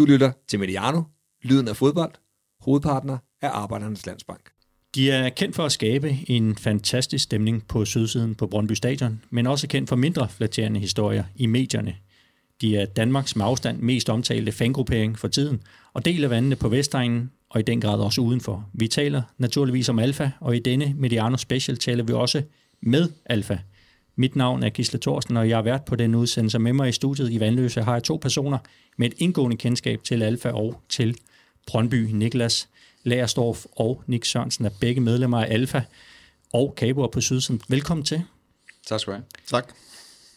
Du lytter til Mediano, lyden af fodbold, hovedpartner af Arbejdernes Landsbank. De er kendt for at skabe en fantastisk stemning på sydsiden på Brøndby Stadion, men også kendt for mindre flatterende historier i medierne. De er Danmarks med afstand mest omtalte fangruppering for tiden, og del af vandene på Vestegnen og i den grad også udenfor. Vi taler naturligvis om Alfa, og i denne Mediano Special taler vi også med Alfa. Mit navn er Gisle Thorsten, og jeg er vært på den udsendelse. Med mig i studiet i Vandløse har jeg to personer med et indgående kendskab til Alfa og til Brøndby. Niklas Lagerstorff og Nick Sørensen er begge medlemmer af Alfa og Kaboer på Sydsiden. Velkommen til. Tak skal du have. Tak.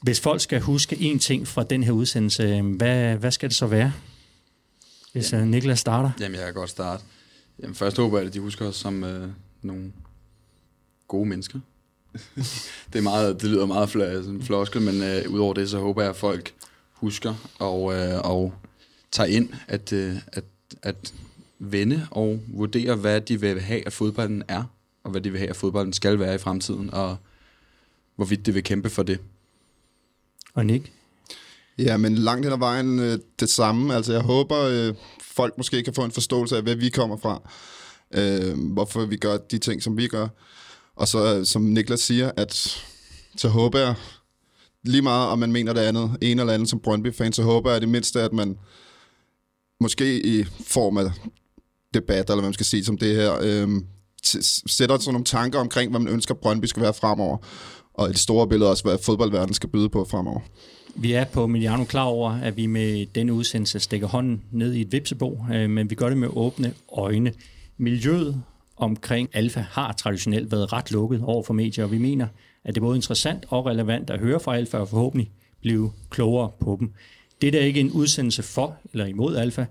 Hvis folk skal huske én ting fra den her udsendelse, hvad, hvad skal det så være? Hvis ja. Niklas starter. Jamen, jeg kan godt starte. Jamen, først håber jeg, at de husker os som øh, nogle gode mennesker. det, er meget, det lyder meget fl- floskel, men øh, udover det, så håber jeg, at folk husker og, øh, og tager ind, at, øh, at, at vende og vurdere, hvad de vil have, at fodbolden er, og hvad de vil have, at fodbolden skal være i fremtiden, og hvorvidt det vil kæmpe for det. Og Nick? Ja, men langt hen ad vejen øh, det samme. Altså, jeg håber, øh, folk måske kan få en forståelse af, hvad vi kommer fra. Øh, hvorfor vi gør de ting, som vi gør. Og så, øh, som Niklas siger, at så håber jeg, lige meget om man mener det andet, en eller anden som Brøndby-fan, så håber jeg det mindste, at man måske i form af debat, eller hvad man skal sige som det her, øh, sætter sådan nogle tanker omkring, hvad man ønsker, Brøndby skal være fremover. Og i det store billede også, hvad fodboldverdenen skal byde på fremover. Vi er på Miliano klar over, at vi med denne udsendelse stikker hånden ned i et vipsebo, øh, men vi gør det med åbne øjne. Miljøet omkring Alfa har traditionelt været ret lukket over for medier, og vi mener, at det er både interessant og relevant at høre fra Alfa og forhåbentlig blive klogere på dem. Det er ikke en udsendelse for eller imod Alfa.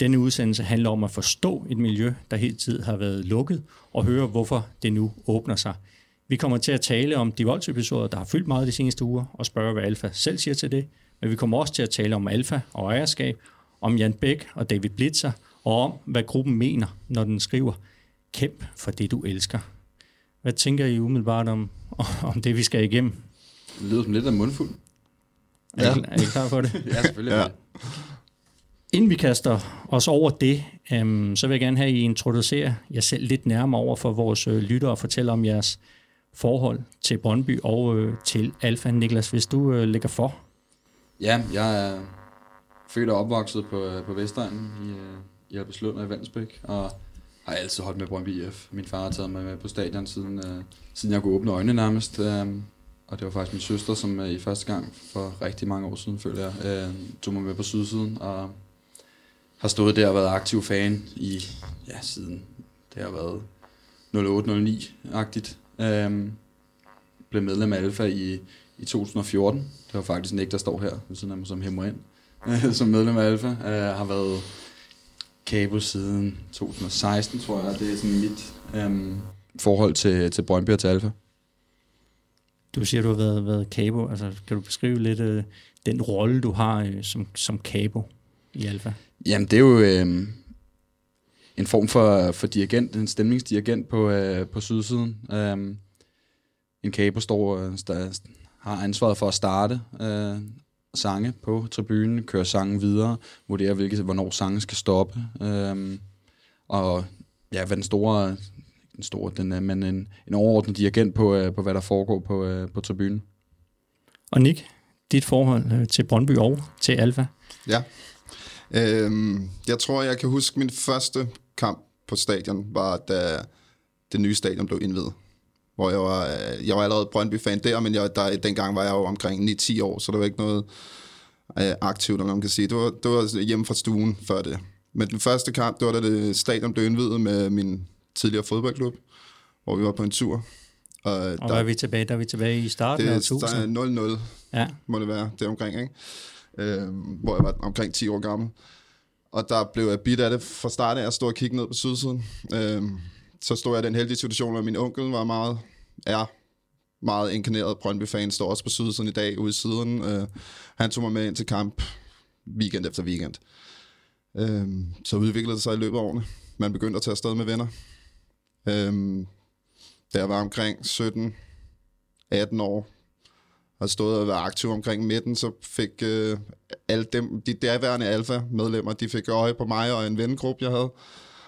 Denne udsendelse handler om at forstå et miljø, der hele tiden har været lukket, og høre, hvorfor det nu åbner sig. Vi kommer til at tale om de voldsepisoder, der har fyldt meget de seneste uger, og spørge, hvad Alfa selv siger til det. Men vi kommer også til at tale om Alfa og ejerskab, om Jan Bæk og David Blitzer, og om, hvad gruppen mener, når den skriver, kæmp for det, du elsker. Hvad tænker I umiddelbart om, om det, vi skal igennem? Det lyder som lidt af mundfuld. Er, ja. I, er I klar for det? ja, selvfølgelig. ja. Inden vi kaster os over det, øhm, så vil jeg gerne have, at I introducerer jer selv lidt nærmere over for vores øh, lyttere og fortælle om jeres forhold til Brøndby og øh, til Alfa. Niklas, hvis du øh, lægger for. Ja, jeg er født og opvokset på, øh, på Vestegnen i, øh, i Albertslund og i Vandsbæk, og har altid holdt med Brøndby IF. Min far har taget mig med på stadion, siden, øh, siden jeg kunne åbne øjnene nærmest. Øh, og det var faktisk min søster, som øh, i første gang for rigtig mange år siden, føler jeg, øh, tog mig med på sydsiden, og har stået der og været aktiv fan i, ja, siden det har været 08-09-agtigt. Øh, blev medlem af Alfa i, i 2014. Det var faktisk Nick, der står her ved siden af mig som hæmmer ind. som medlem af Alfa. Øh, har været Cabo siden 2016, tror jeg. Det er sådan mit øhm, forhold til, til Brøndby og til Alfa. Du siger, du har været, været Cabo. Altså, kan du beskrive lidt øh, den rolle, du har øh, som, som Cabo i Alfa? Jamen, det er jo øh, en form for, for dirigent, en stemningsdirigent på, øh, på sydsiden. Øh, en Cabo står, der har ansvaret for at starte øh, sange på tribunen, køre sangen videre, vurdere, hvilke, hvornår sangen skal stoppe. Øh, og ja, hvad den store, den store den er, men en, en overordnet dirigent på, øh, på, hvad der foregår på, øh, på tribunen. Og Nick, dit forhold øh, til Brøndby og til Alfa? Ja, Øhm, jeg tror, jeg kan huske min første kamp på stadion, var da det nye stadion blev indvidet. Hvor jeg var, øh, jeg var allerede Brøndby-fan der, men jeg, der, dengang var jeg jo omkring 9-10 år, så der var ikke noget øh, aktivt, om man kan sige. Det var, det var hjemme fra stuen før det. Men den første kamp, det var da det stadion blev indvidet med min tidligere fodboldklub, hvor vi var på en tur. Og, og der, er vi tilbage? Der er vi tilbage i starten det, af 1000? Der er 0-0, ja. må det være, det omkring, ikke? øh, hvor jeg var omkring 10 år gammel. Og der blev jeg bidt af det fra start af at stå og kigge ned på sydsiden. Øh, så stod jeg i den heldige situation, at min onkel var meget, er meget inkarneret Brøndby-fan, står også på sydsiden i dag ude i siden. Øh, han tog mig med ind til kamp weekend efter weekend. Øh, så udviklede det sig i løbet af årene. Man begyndte at tage afsted med venner. Øh, da jeg var omkring 17-18 år, har stået og været aktiv omkring midten, så fik øh, alle dem, de derværende alfa-medlemmer, de fik øje på mig og en vennegruppe, jeg havde.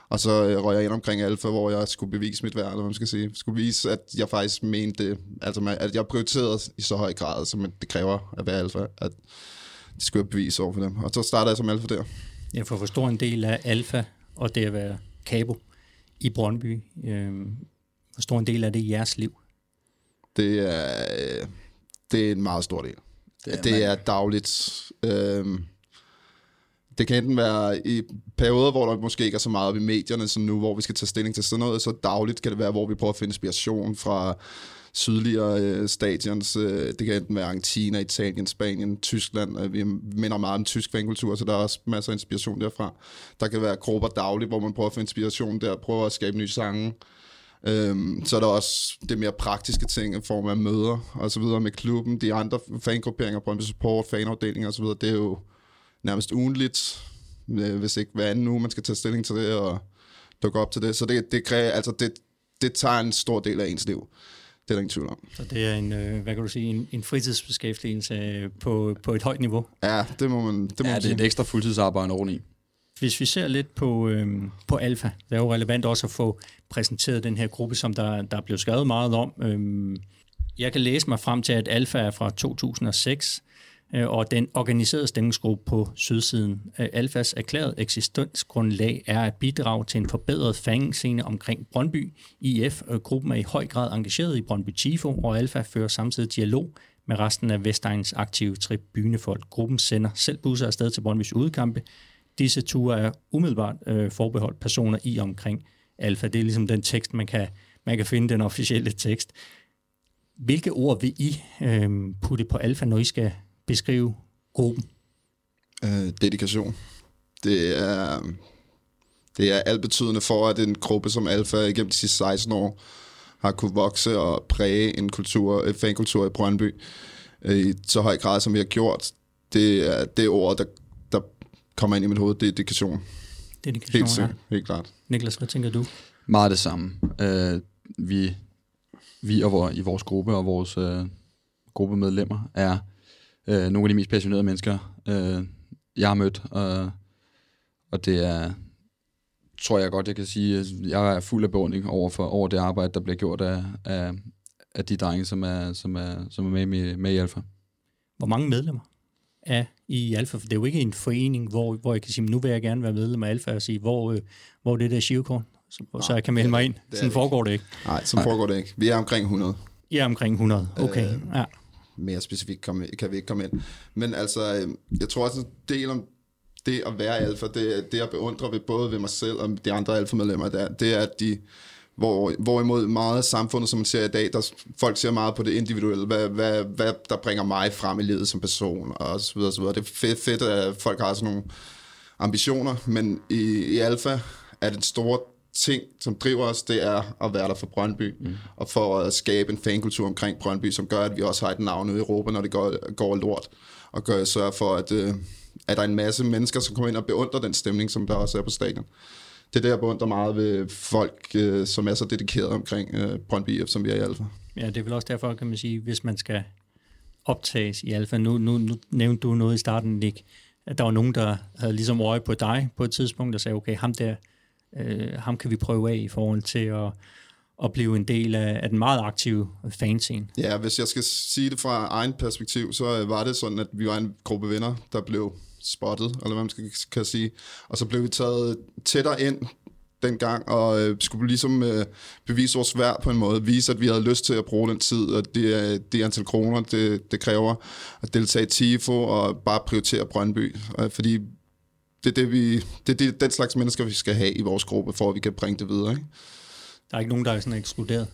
Og så øh, røg jeg ind omkring alfa, hvor jeg skulle bevise mit værd, eller hvad man skal sige. Skulle vise, at jeg faktisk mente, altså at jeg prioriterede i så høj grad, som det kræver at være alfa, at det skulle jeg bevise over for dem. Og så startede jeg som alfa der. Jeg får forstå en del af alfa og det at være kabo i Brøndby. Øh, hvor stor en del af det i jeres liv? Det er, øh, det er en meget stor del. Det er, det er dagligt. Øh, det kan enten være i perioder, hvor der måske ikke er så meget op i medierne, som nu, hvor vi skal tage stilling til sådan noget, så dagligt kan det være, hvor vi prøver at finde inspiration fra sydligere øh, stadions. Øh, det kan enten være Argentina, Italien, Spanien, Tyskland. Øh, vi minder meget om tysk fankultur, så der er også masser af inspiration derfra. Der kan være grupper dagligt, hvor man prøver at få inspiration der, prøver at skabe nye sange. Øhm, så er der også det mere praktiske ting i form af møder og så videre med klubben, de andre fangrupperinger, Brøndby Support, fanafdelinger og så videre. Det er jo nærmest ugenligt, øh, hvis ikke hver anden uge, man skal tage stilling til det og dukke op til det. Så det, det, kræver, altså det, det tager en stor del af ens liv. Det er der ingen tvivl om. Så det er en, øh, hvad kan du sige, en, en fritidsbeskæftigelse på, på et højt niveau? Ja, det må man, det må ja, man det er et sige. ekstra fuldtidsarbejde oveni. Hvis vi ser lidt på, øh, på Alfa, det er jo relevant også at få præsenteret den her gruppe, som der, der er blevet skrevet meget om. Øh, jeg kan læse mig frem til, at Alfa er fra 2006, øh, Øh, og den organiserede stemningsgruppe på sydsiden. Øh, Alfas erklæret eksistensgrundlag er at bidrage til en forbedret fangscene omkring Brøndby. IF-gruppen øh, er i høj grad engageret i Brøndby Tifo, og Alfa fører samtidig dialog med resten af Vestegns aktive tribunefolk. Gruppen sender selv busser afsted til Brøndbys udkampe. Disse ture er umiddelbart øh, forbeholdt personer i omkring Alfa. Det er ligesom den tekst, man kan, man kan finde, den officielle tekst. Hvilke ord vil I øh, putte på Alfa, når I skal beskrive gruppen? Øh, dedikation. Det er, det er altbetydende for, at en gruppe som Alfa igennem de sidste 16 år har kunne vokse og præge en kultur, en fankultur i Brøndby øh, i så høj grad, som vi har gjort. Det er det ord, der, der kommer ind i mit hoved, det er dedikation. Dedikation Helt sikkert, helt klart. Niklas, hvad tænker du? Meget det samme. Øh, vi, vi og vor, i vores gruppe og vores øh, gruppemedlemmer er øh, nogle af de mest passionerede mennesker, øh, jeg har mødt. Og, og det er, tror jeg godt, jeg kan sige, at jeg er fuld af beundring over, for, over det arbejde, der bliver gjort af, af, af de drenge, som er, som er, som er med, med, med i Alfa. Hvor mange medlemmer er i Alfa? For det er jo ikke en forening, hvor, hvor jeg kan sige, nu vil jeg gerne være medlem af Alfa og sige, hvor, øh, hvor er det der shivkort, så, så jeg kan melde mig ind. Sådan det foregår det ikke. Nej, sådan foregår det ikke. Vi er omkring 100. I er omkring 100. Okay, Øh, ja mere specifikt kom, kan vi ikke komme ind. Men altså, øhm, jeg tror også en del om det at være alfa, det, det jeg beundrer ved både ved mig selv og de andre alfa-medlemmer, det er, det er, at de, hvor, hvorimod meget af samfundet, som man ser i dag, der folk ser meget på det individuelle, hvad, hvad, hvad der bringer mig frem i livet som person, og så videre, så videre. Det er fedt, fedt, at folk har sådan nogle ambitioner, men i, i alfa er den store ting, som driver os, det er at være der for Brøndby, mm. og for at skabe en fankultur omkring Brøndby, som gør, at vi også har et navn ude i Europa, når det går, går lort, og gør, sørge for, at, øh, at der er en masse mennesker, som kommer ind og beundrer den stemning, som der også er på stadion. Det er det, jeg beundrer meget ved folk, øh, som er så dedikerede omkring øh, Brøndby IF, som vi er i Alfa. Ja, det er vel også derfor, kan man sige, hvis man skal optages i Alfa. Nu, nu, nu nævnte du noget i starten, Nick, at der var nogen, der havde ligesom øje på dig på et tidspunkt, og sagde, okay, ham der, øh, ham kan vi prøve af i forhold til at, at blive en del af, af den meget aktive fanscene. Ja, hvis jeg skal sige det fra egen perspektiv, så øh, var det sådan, at vi var en gruppe venner, der blev spottet, eller hvad man skal, kan sige. Og så blev vi taget tættere ind dengang, og øh, skulle ligesom øh, bevise vores værd på en måde, vise, at vi havde lyst til at bruge den tid, og det, øh, det antal kroner, det, det kræver at deltage i TIFO, og bare prioritere Brøndby, øh, fordi det er, det, vi, det er det, den slags mennesker, vi skal have i vores gruppe, for at vi kan bringe det videre. Ikke? Der er ikke nogen, der er sådan ekskluderet.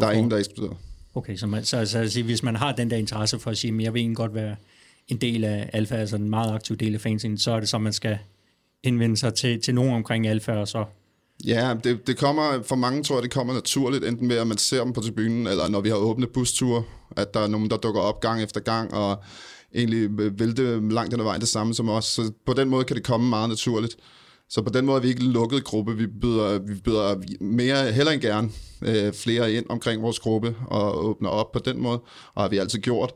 Der er ingen, der er eksploderet. Okay, så, man, så, så sige, hvis man har den der interesse for at sige, at jeg vil egentlig godt være en del af Alfa, altså en meget aktiv del af fanscenen, så er det så, man skal indvende sig til, til nogen omkring Alfa, og så Ja, det, det kommer, for mange tror jeg, det kommer naturligt, enten ved at man ser dem på tribunen, eller når vi har åbne busture, at der er nogen, der dukker op gang efter gang, og egentlig vil det langt ad vejen det samme som os. Så på den måde kan det komme meget naturligt. Så på den måde er vi ikke en lukket gruppe. Vi byder, vi byder mere, heller end gerne øh, flere ind omkring vores gruppe og åbner op på den måde, og har vi altid gjort.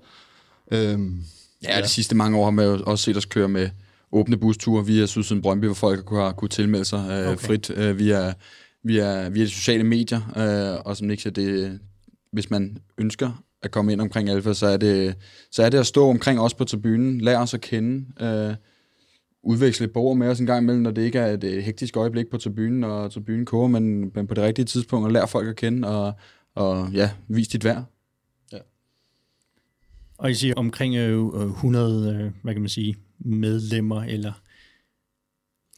Øhm, Ja, de sidste mange år har man jo også set os køre med åbne busture via Sydsiden Brøndby, hvor folk har kunne tilmelde sig øh, okay. frit øh, via, via, via de sociale medier. Øh, og som Nick siger, det, hvis man ønsker at komme ind omkring Alfa, så er det, så er det at stå omkring os på tribunen, lære os at kende, øh, udveksle borger med os en gang imellem, når det ikke er et øh, hektisk øjeblik på tribunen, og tribunen koger, men, men på det rigtige tidspunkt, og lære folk at kende, og, og ja, vis dit værd. Og I siger omkring øh, 100, øh, hvad kan man sige, medlemmer eller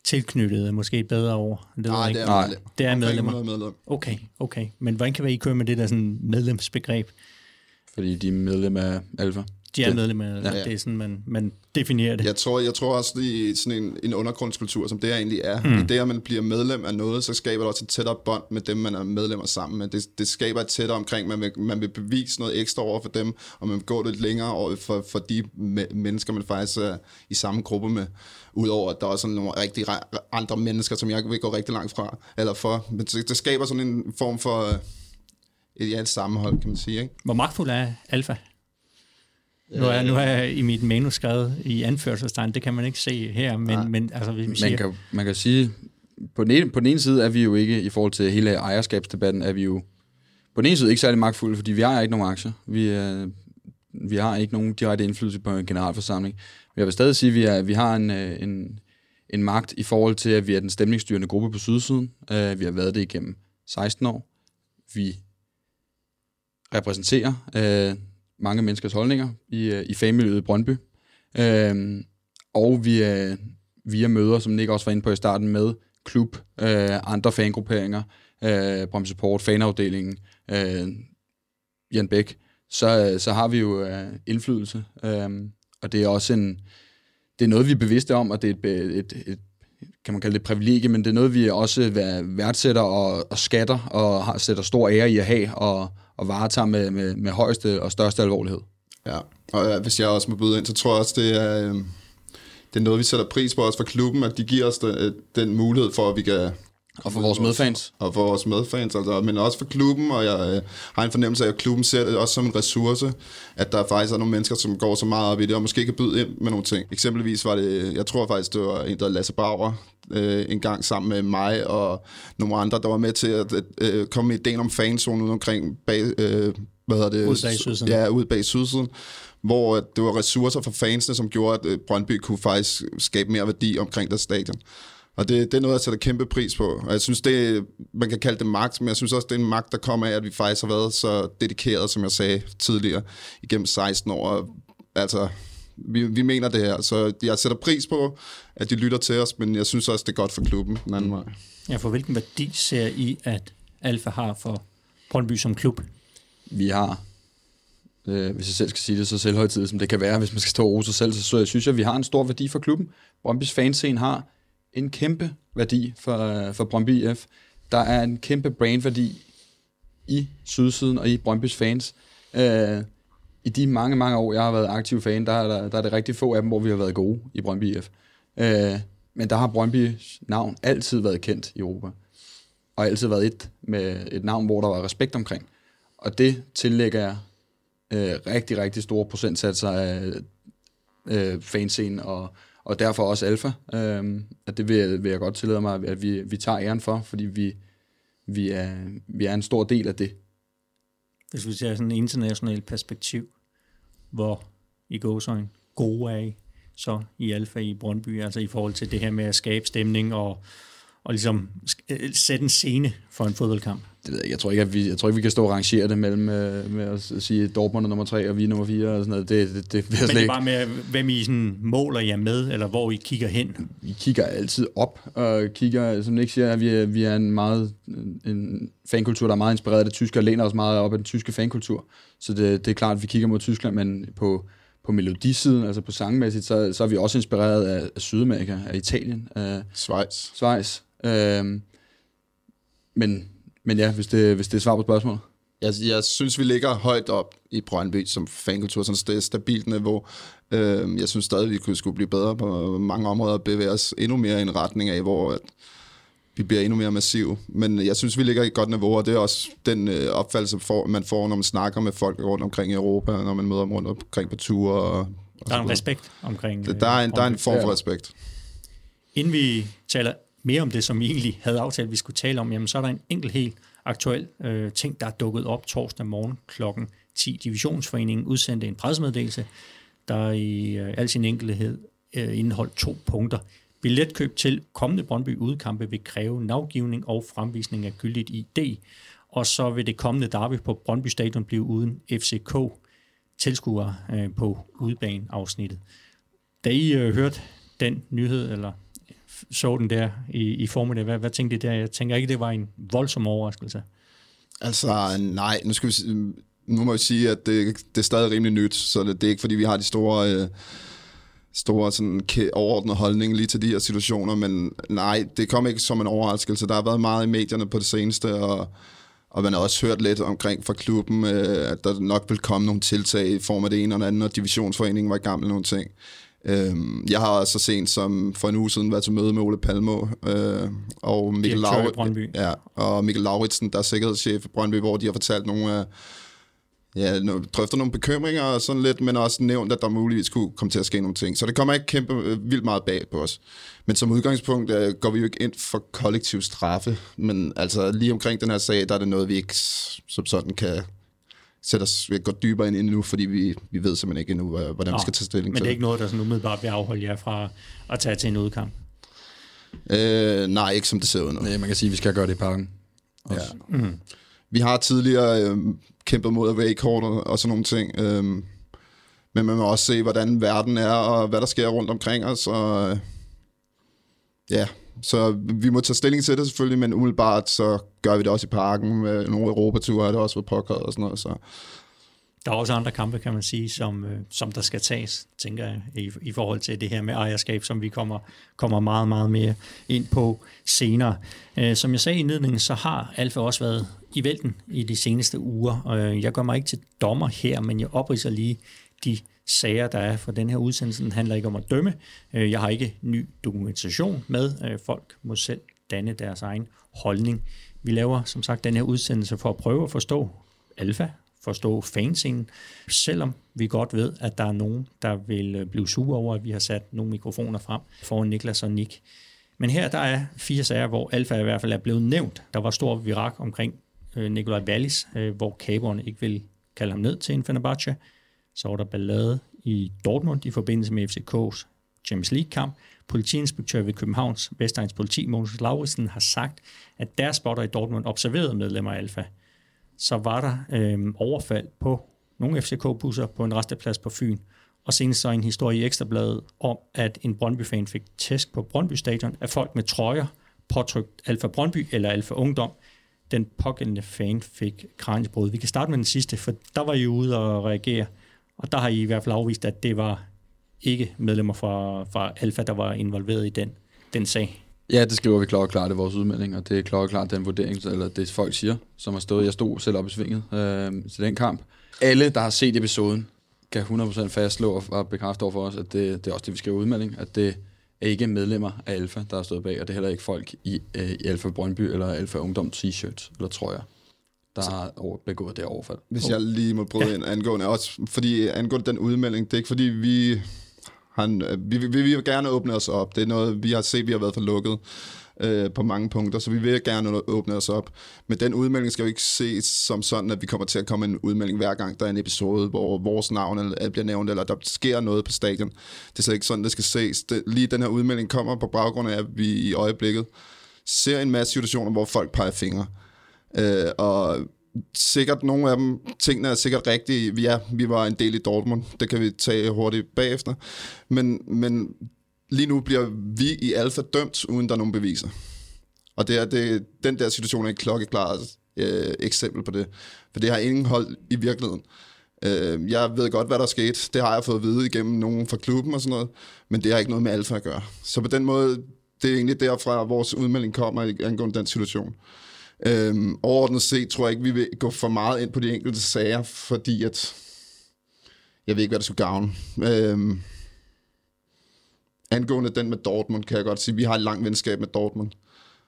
tilknyttede, er måske et bedre ord. Det Nej, det er Nej, medlem. det er Omkring medlemmer. 100 medlemmer. Okay, okay. Men hvordan kan I køre med det der sådan medlemsbegreb? Fordi de er medlem af Alfa. De er Det- medlemmer, ja. ja. det er sådan, man, man definerer det. Jeg tror, jeg tror også, i sådan en, en undergrundskultur, som det her egentlig er, mm. i det, at man bliver medlem af noget, så skaber det også et tættere bånd med dem, man er medlemmer sammen med. Det, det skaber et tættere omkring, man vil, man vil bevise noget ekstra over for dem, og man vil gå lidt længere over for, for de me- mennesker, man faktisk er i samme gruppe med. Udover at der også er nogle rigtig re- andre mennesker, som jeg vil gå rigtig langt fra, eller for. Men det, det skaber sådan en form for øh, et, ja, et sammenhold, kan man sige. Ikke? Hvor magtfuld er alfa? Nu er, nu er jeg i mit manus skrevet i anførselstegn, det kan man ikke se her, men, men altså, hvis vi Man siger, kan, man kan sige, på den, ene, på den ene side er vi jo ikke, i forhold til hele ejerskabsdebatten, er vi jo på den ene side ikke særlig magtfulde, fordi vi har ikke nogen aktier. Vi, øh, vi har ikke nogen direkte indflydelse på en generalforsamling. Men jeg vil stadig sige, at vi, er, vi har en, øh, en, en magt i forhold til, at vi er den stemningsstyrende gruppe på sydsiden. Øh, vi har været det igennem 16 år. Vi repræsenterer øh, mange menneskers holdninger i, øh, i familiet i Brøndby. Øh, og vi, øh, via møder, som Nick også var inde på i starten, med klub, øh, andre fangrupperinger, øh, Brøndby Support, fanafdelingen, øh, Jan Bæk, så, øh, så har vi jo øh, indflydelse. Øh, og det er også en, det er noget, vi er bevidste om, og det er et, et, et kan man kalde det privilegie, men det er noget, vi også værdsætter og, og skatter, og har, sætter stor ære i at have, og, og varetager med, med, med højeste og største alvorlighed. Ja, og ja, hvis jeg også må byde ind, så tror jeg også, det er, øh, det er noget, vi sætter pris på også for klubben, at de giver os den, den mulighed for, at vi kan... Og for vores medfans. Og for vores medfans, altså, men også for klubben, og jeg øh, har en fornemmelse af, at klubben ser det også som en ressource, at der faktisk er nogle mennesker, som går så meget op i det, og måske kan byde ind med nogle ting. Eksempelvis var det, jeg tror faktisk, det var en, der Lasse Bauer, øh, en gang sammen med mig og nogle andre, der var med til at øh, komme med ideen om fanzone ude omkring bag, øh, hvad hedder det? Ude bag sydsiden. Ja, ude bag sydsiden hvor det var ressourcer for fansene, som gjorde, at øh, Brøndby kunne faktisk skabe mere værdi omkring deres stadion. Og det, det er noget, jeg sætter kæmpe pris på. Og jeg synes, det, man kan kalde det magt, men jeg synes også, det er en magt, der kommer af, at vi faktisk har været så dedikeret, som jeg sagde tidligere, igennem 16 år. Og, altså, vi, vi mener det her, så jeg sætter pris på, at de lytter til os, men jeg synes også, det er godt for klubben den anden vej. ja, for hvilken værdi ser I, at Alfa har for Brøndby som klub? vi har, øh, hvis jeg selv skal sige det, så selvhøjtidigt som det kan være, hvis man skal stå og rose sig selv, så, så jeg synes jeg, at vi har en stor værdi for klubben. Brøndbys fanscene har en kæmpe værdi for, øh, for Brøndby IF. Der er en kæmpe brandværdi i Sydsiden og i Brøndbys fans. Øh, I de mange, mange år, jeg har været aktiv fan, der er, der, der er det rigtig få af dem, hvor vi har været gode i Brøndby IF. Øh, men der har Brøndbys navn altid været kendt i Europa. Og altid været et med et navn, hvor der var respekt omkring. Og det tillægger jeg øh, rigtig, rigtig store procentsatser af øh, fanscenen, og, og derfor også Alfa. Øh, at det vil, vil jeg godt tillade mig, at vi, vi tager æren for, fordi vi, vi, er, vi er en stor del af det. Hvis vi ser sådan et internationalt perspektiv, hvor i gåsøjne gode er I så i Alfa i Brøndby, altså i forhold til det her med at skabe stemning og, og ligesom øh, sætte en scene for en fodboldkamp. det ved jeg, jeg tror ikke, at vi, jeg tror ikke, vi kan stå og rangere det mellem øh, med at sige, Dortmund er nummer tre, og vi er nummer fire, og sådan noget. Det, det, det Men det er bare med, hvem I sådan måler jer med, eller hvor I kigger hen. Vi kigger altid op, og kigger, som Nick siger, at vi vi er en meget en fankultur, der er meget inspireret af det tyske, og læner os meget op af den tyske fankultur. Så det, det er klart, at vi kigger mod Tyskland, men på, på melodisiden, altså på sangmæssigt, så, så er vi også inspireret af, af Sydamerika, af Italien, af Schweiz. Schweiz. Øhm, men, men ja, hvis det, hvis det er svar på spørgsmålet. Jeg, jeg synes, vi ligger højt op i Brøndby som fankultur, sådan et stabilt niveau. Øh, jeg synes stadig, vi kunne skulle blive bedre på mange områder og bevæge os endnu mere i en retning af, hvor at vi bliver endnu mere massiv. Men jeg synes, vi ligger i et godt niveau, og det er også den øh, opfattelse, man får, når man snakker med folk rundt omkring i Europa, når man møder dem rundt omkring på ture og Der er en respekt omkring... Der, der, er en, der er en form for respekt. Inden vi taler mere om det, som vi egentlig havde aftalt, vi skulle tale om, jamen, så er der en enkelt helt aktuel øh, ting, der er dukket op torsdag morgen klokken 10. Divisionsforeningen udsendte en pressemeddelelse, der i øh, al sin enkelhed øh, indeholdt to punkter. Billetkøb til kommende Brøndby udkampe vil kræve navgivning og fremvisning af gyldigt ID, og så vil det kommende derby på Brøndby Stadion blive uden FCK tilskuere øh, på udbaneafsnittet. Da I øh, hørte den nyhed, eller så den der i, i formiddag, hvad, hvad tænkte I der? Jeg tænker ikke, det var en voldsom overraskelse. Altså, nej, nu skal vi, nu må vi sige, at det, det er stadig rimelig nyt, så det, det er ikke, fordi vi har de store, øh, store sådan, overordnede holdning lige til de her situationer, men nej, det kom ikke som en overraskelse. Der har været meget i medierne på det seneste, og, og man har også hørt lidt omkring fra klubben, øh, at der nok vil komme nogle tiltag i form af det ene og det andet, og divisionsforeningen var i gang med nogle ting. Øhm, jeg har også så sent som for en uge siden været til møde med Ole Palmo øh, og Mikkel. Brøndby. Ja, og Mikkel Lauritsen, der er sikkerhedschef i Brøndby, hvor de har fortalt nogle af ja, nu, drøfter nogle bekymringer og sådan lidt, men også nævnt, at der muligvis kunne komme til at ske nogle ting. Så det kommer ikke kæmpe øh, vildt meget bag på os. Men som udgangspunkt øh, går vi jo ikke ind for kollektiv straffe, men altså lige omkring den her sag, der er det noget, vi ikke som sådan kan sætte os gå dybere ind i nu, fordi vi, vi ved simpelthen ikke endnu, hvordan vi skal tage stilling Men til det er ikke noget, der sådan umiddelbart vil afholde jer fra at tage til en udkamp. Øh, nej, ikke som det ser ud nu. Nej, man kan sige, at vi skal gøre det i parken. Ja. Mm. Vi har tidligere øh, kæmpet mod away court og, og sådan nogle ting. Øh, men man må også se, hvordan verden er, og hvad der sker rundt omkring os. Og, øh, ja, så vi må tage stilling til det selvfølgelig, men umiddelbart så gør vi det også i parken. Med nogle Europature er det også været påkørt og sådan noget. Så. Der er også andre kampe, kan man sige, som, øh, som der skal tages, tænker jeg, i, i forhold til det her med ejerskab, som vi kommer, kommer meget, meget mere ind på senere. Øh, som jeg sagde i indledningen, så har Alfa også været i vælten i de seneste uger. Øh, jeg gør mig ikke til dommer her, men jeg opriser lige de sager, der er for den her udsendelse. Den handler ikke om at dømme. Øh, jeg har ikke ny dokumentation med. Øh, folk må selv danne deres egen holdning. Vi laver som sagt den her udsendelse for at prøve at forstå Alfa, forstå fanscenen, selvom vi godt ved, at der er nogen, der vil blive sure over, at vi har sat nogle mikrofoner frem foran Niklas og Nick. Men her der er fire sager, hvor Alfa i hvert fald er blevet nævnt. Der var stor virak omkring øh, Nikolaj Wallis, øh, hvor kaberne ikke vil kalde ham ned til en Fenerbahce. Så var der ballade i Dortmund i forbindelse med FCK's Champions League-kamp. Politiinspektør ved Københavns Vestegns Politi, Mogens Lauritsen, har sagt, at deres spotter i Dortmund observerede medlemmer af Alfa så var der øh, overfald på nogle FCK-busser på en resteplads på Fyn. Og senest så en historie i Ekstrabladet om, at en Brøndby-fan fik tæsk på Brøndby Stadion af folk med trøjer påtrykt Alfa Brøndby eller Alfa Ungdom. Den pågældende fan fik kranjebrud. Vi kan starte med den sidste, for der var I ude og reagere, og der har I i hvert fald afvist, at det var ikke medlemmer fra, fra Alfa, der var involveret i den, den sag. Ja, det skriver vi klart klart i vores udmelding, og det er klart klart den vurdering, eller det folk siger, som har stået. Jeg stod selv op i svinget øh, til den kamp. Alle, der har set episoden, kan 100% fastslå og- og bekræfte over for os, at det, det er også det, vi skriver i udmelding, at det er ikke medlemmer af Alfa, der har stået bag, og det er heller ikke folk i, øh, i Alfa Brøndby eller Alfa Ungdom t-shirts eller trøjer, der har over, begået det overfald. Hvis jeg lige må bryde ja. ind angående, også fordi angående den udmelding, det er ikke fordi vi, han, vi, vi, vi vil gerne åbne os op. Det er noget, vi har set, vi har været for lukket øh, på mange punkter, så vi vil gerne åbne os op. Men den udmelding skal jo ikke ses som sådan, at vi kommer til at komme en udmelding hver gang, der er en episode, hvor vores navn eller- bliver nævnt, eller der sker noget på stadion. Det er slet ikke sådan, det skal ses. Det, lige den her udmelding kommer på baggrund af, at vi i øjeblikket ser en masse situationer, hvor folk peger fingre. Øh, og sikkert nogle af dem, tingene er sikkert rigtige. Ja, vi var en del i Dortmund, det kan vi tage hurtigt bagefter. Men, men lige nu bliver vi i Alfa dømt, uden der er nogen beviser. Og det er, det, den der situation er et klokkeklart øh, eksempel på det. For det har ingen hold i virkeligheden. Øh, jeg ved godt, hvad der er sket. Det har jeg fået at vide igennem nogen fra klubben og sådan noget. Men det har ikke noget med Alfa at gøre. Så på den måde, det er egentlig derfra, vores udmelding kommer angående den situation. Øhm, overordnet set tror jeg ikke, vi vil gå for meget ind på de enkelte sager, fordi at jeg ved ikke, hvad der skulle gavne. Øhm, angående den med Dortmund, kan jeg godt sige, vi har et langt venskab med Dortmund.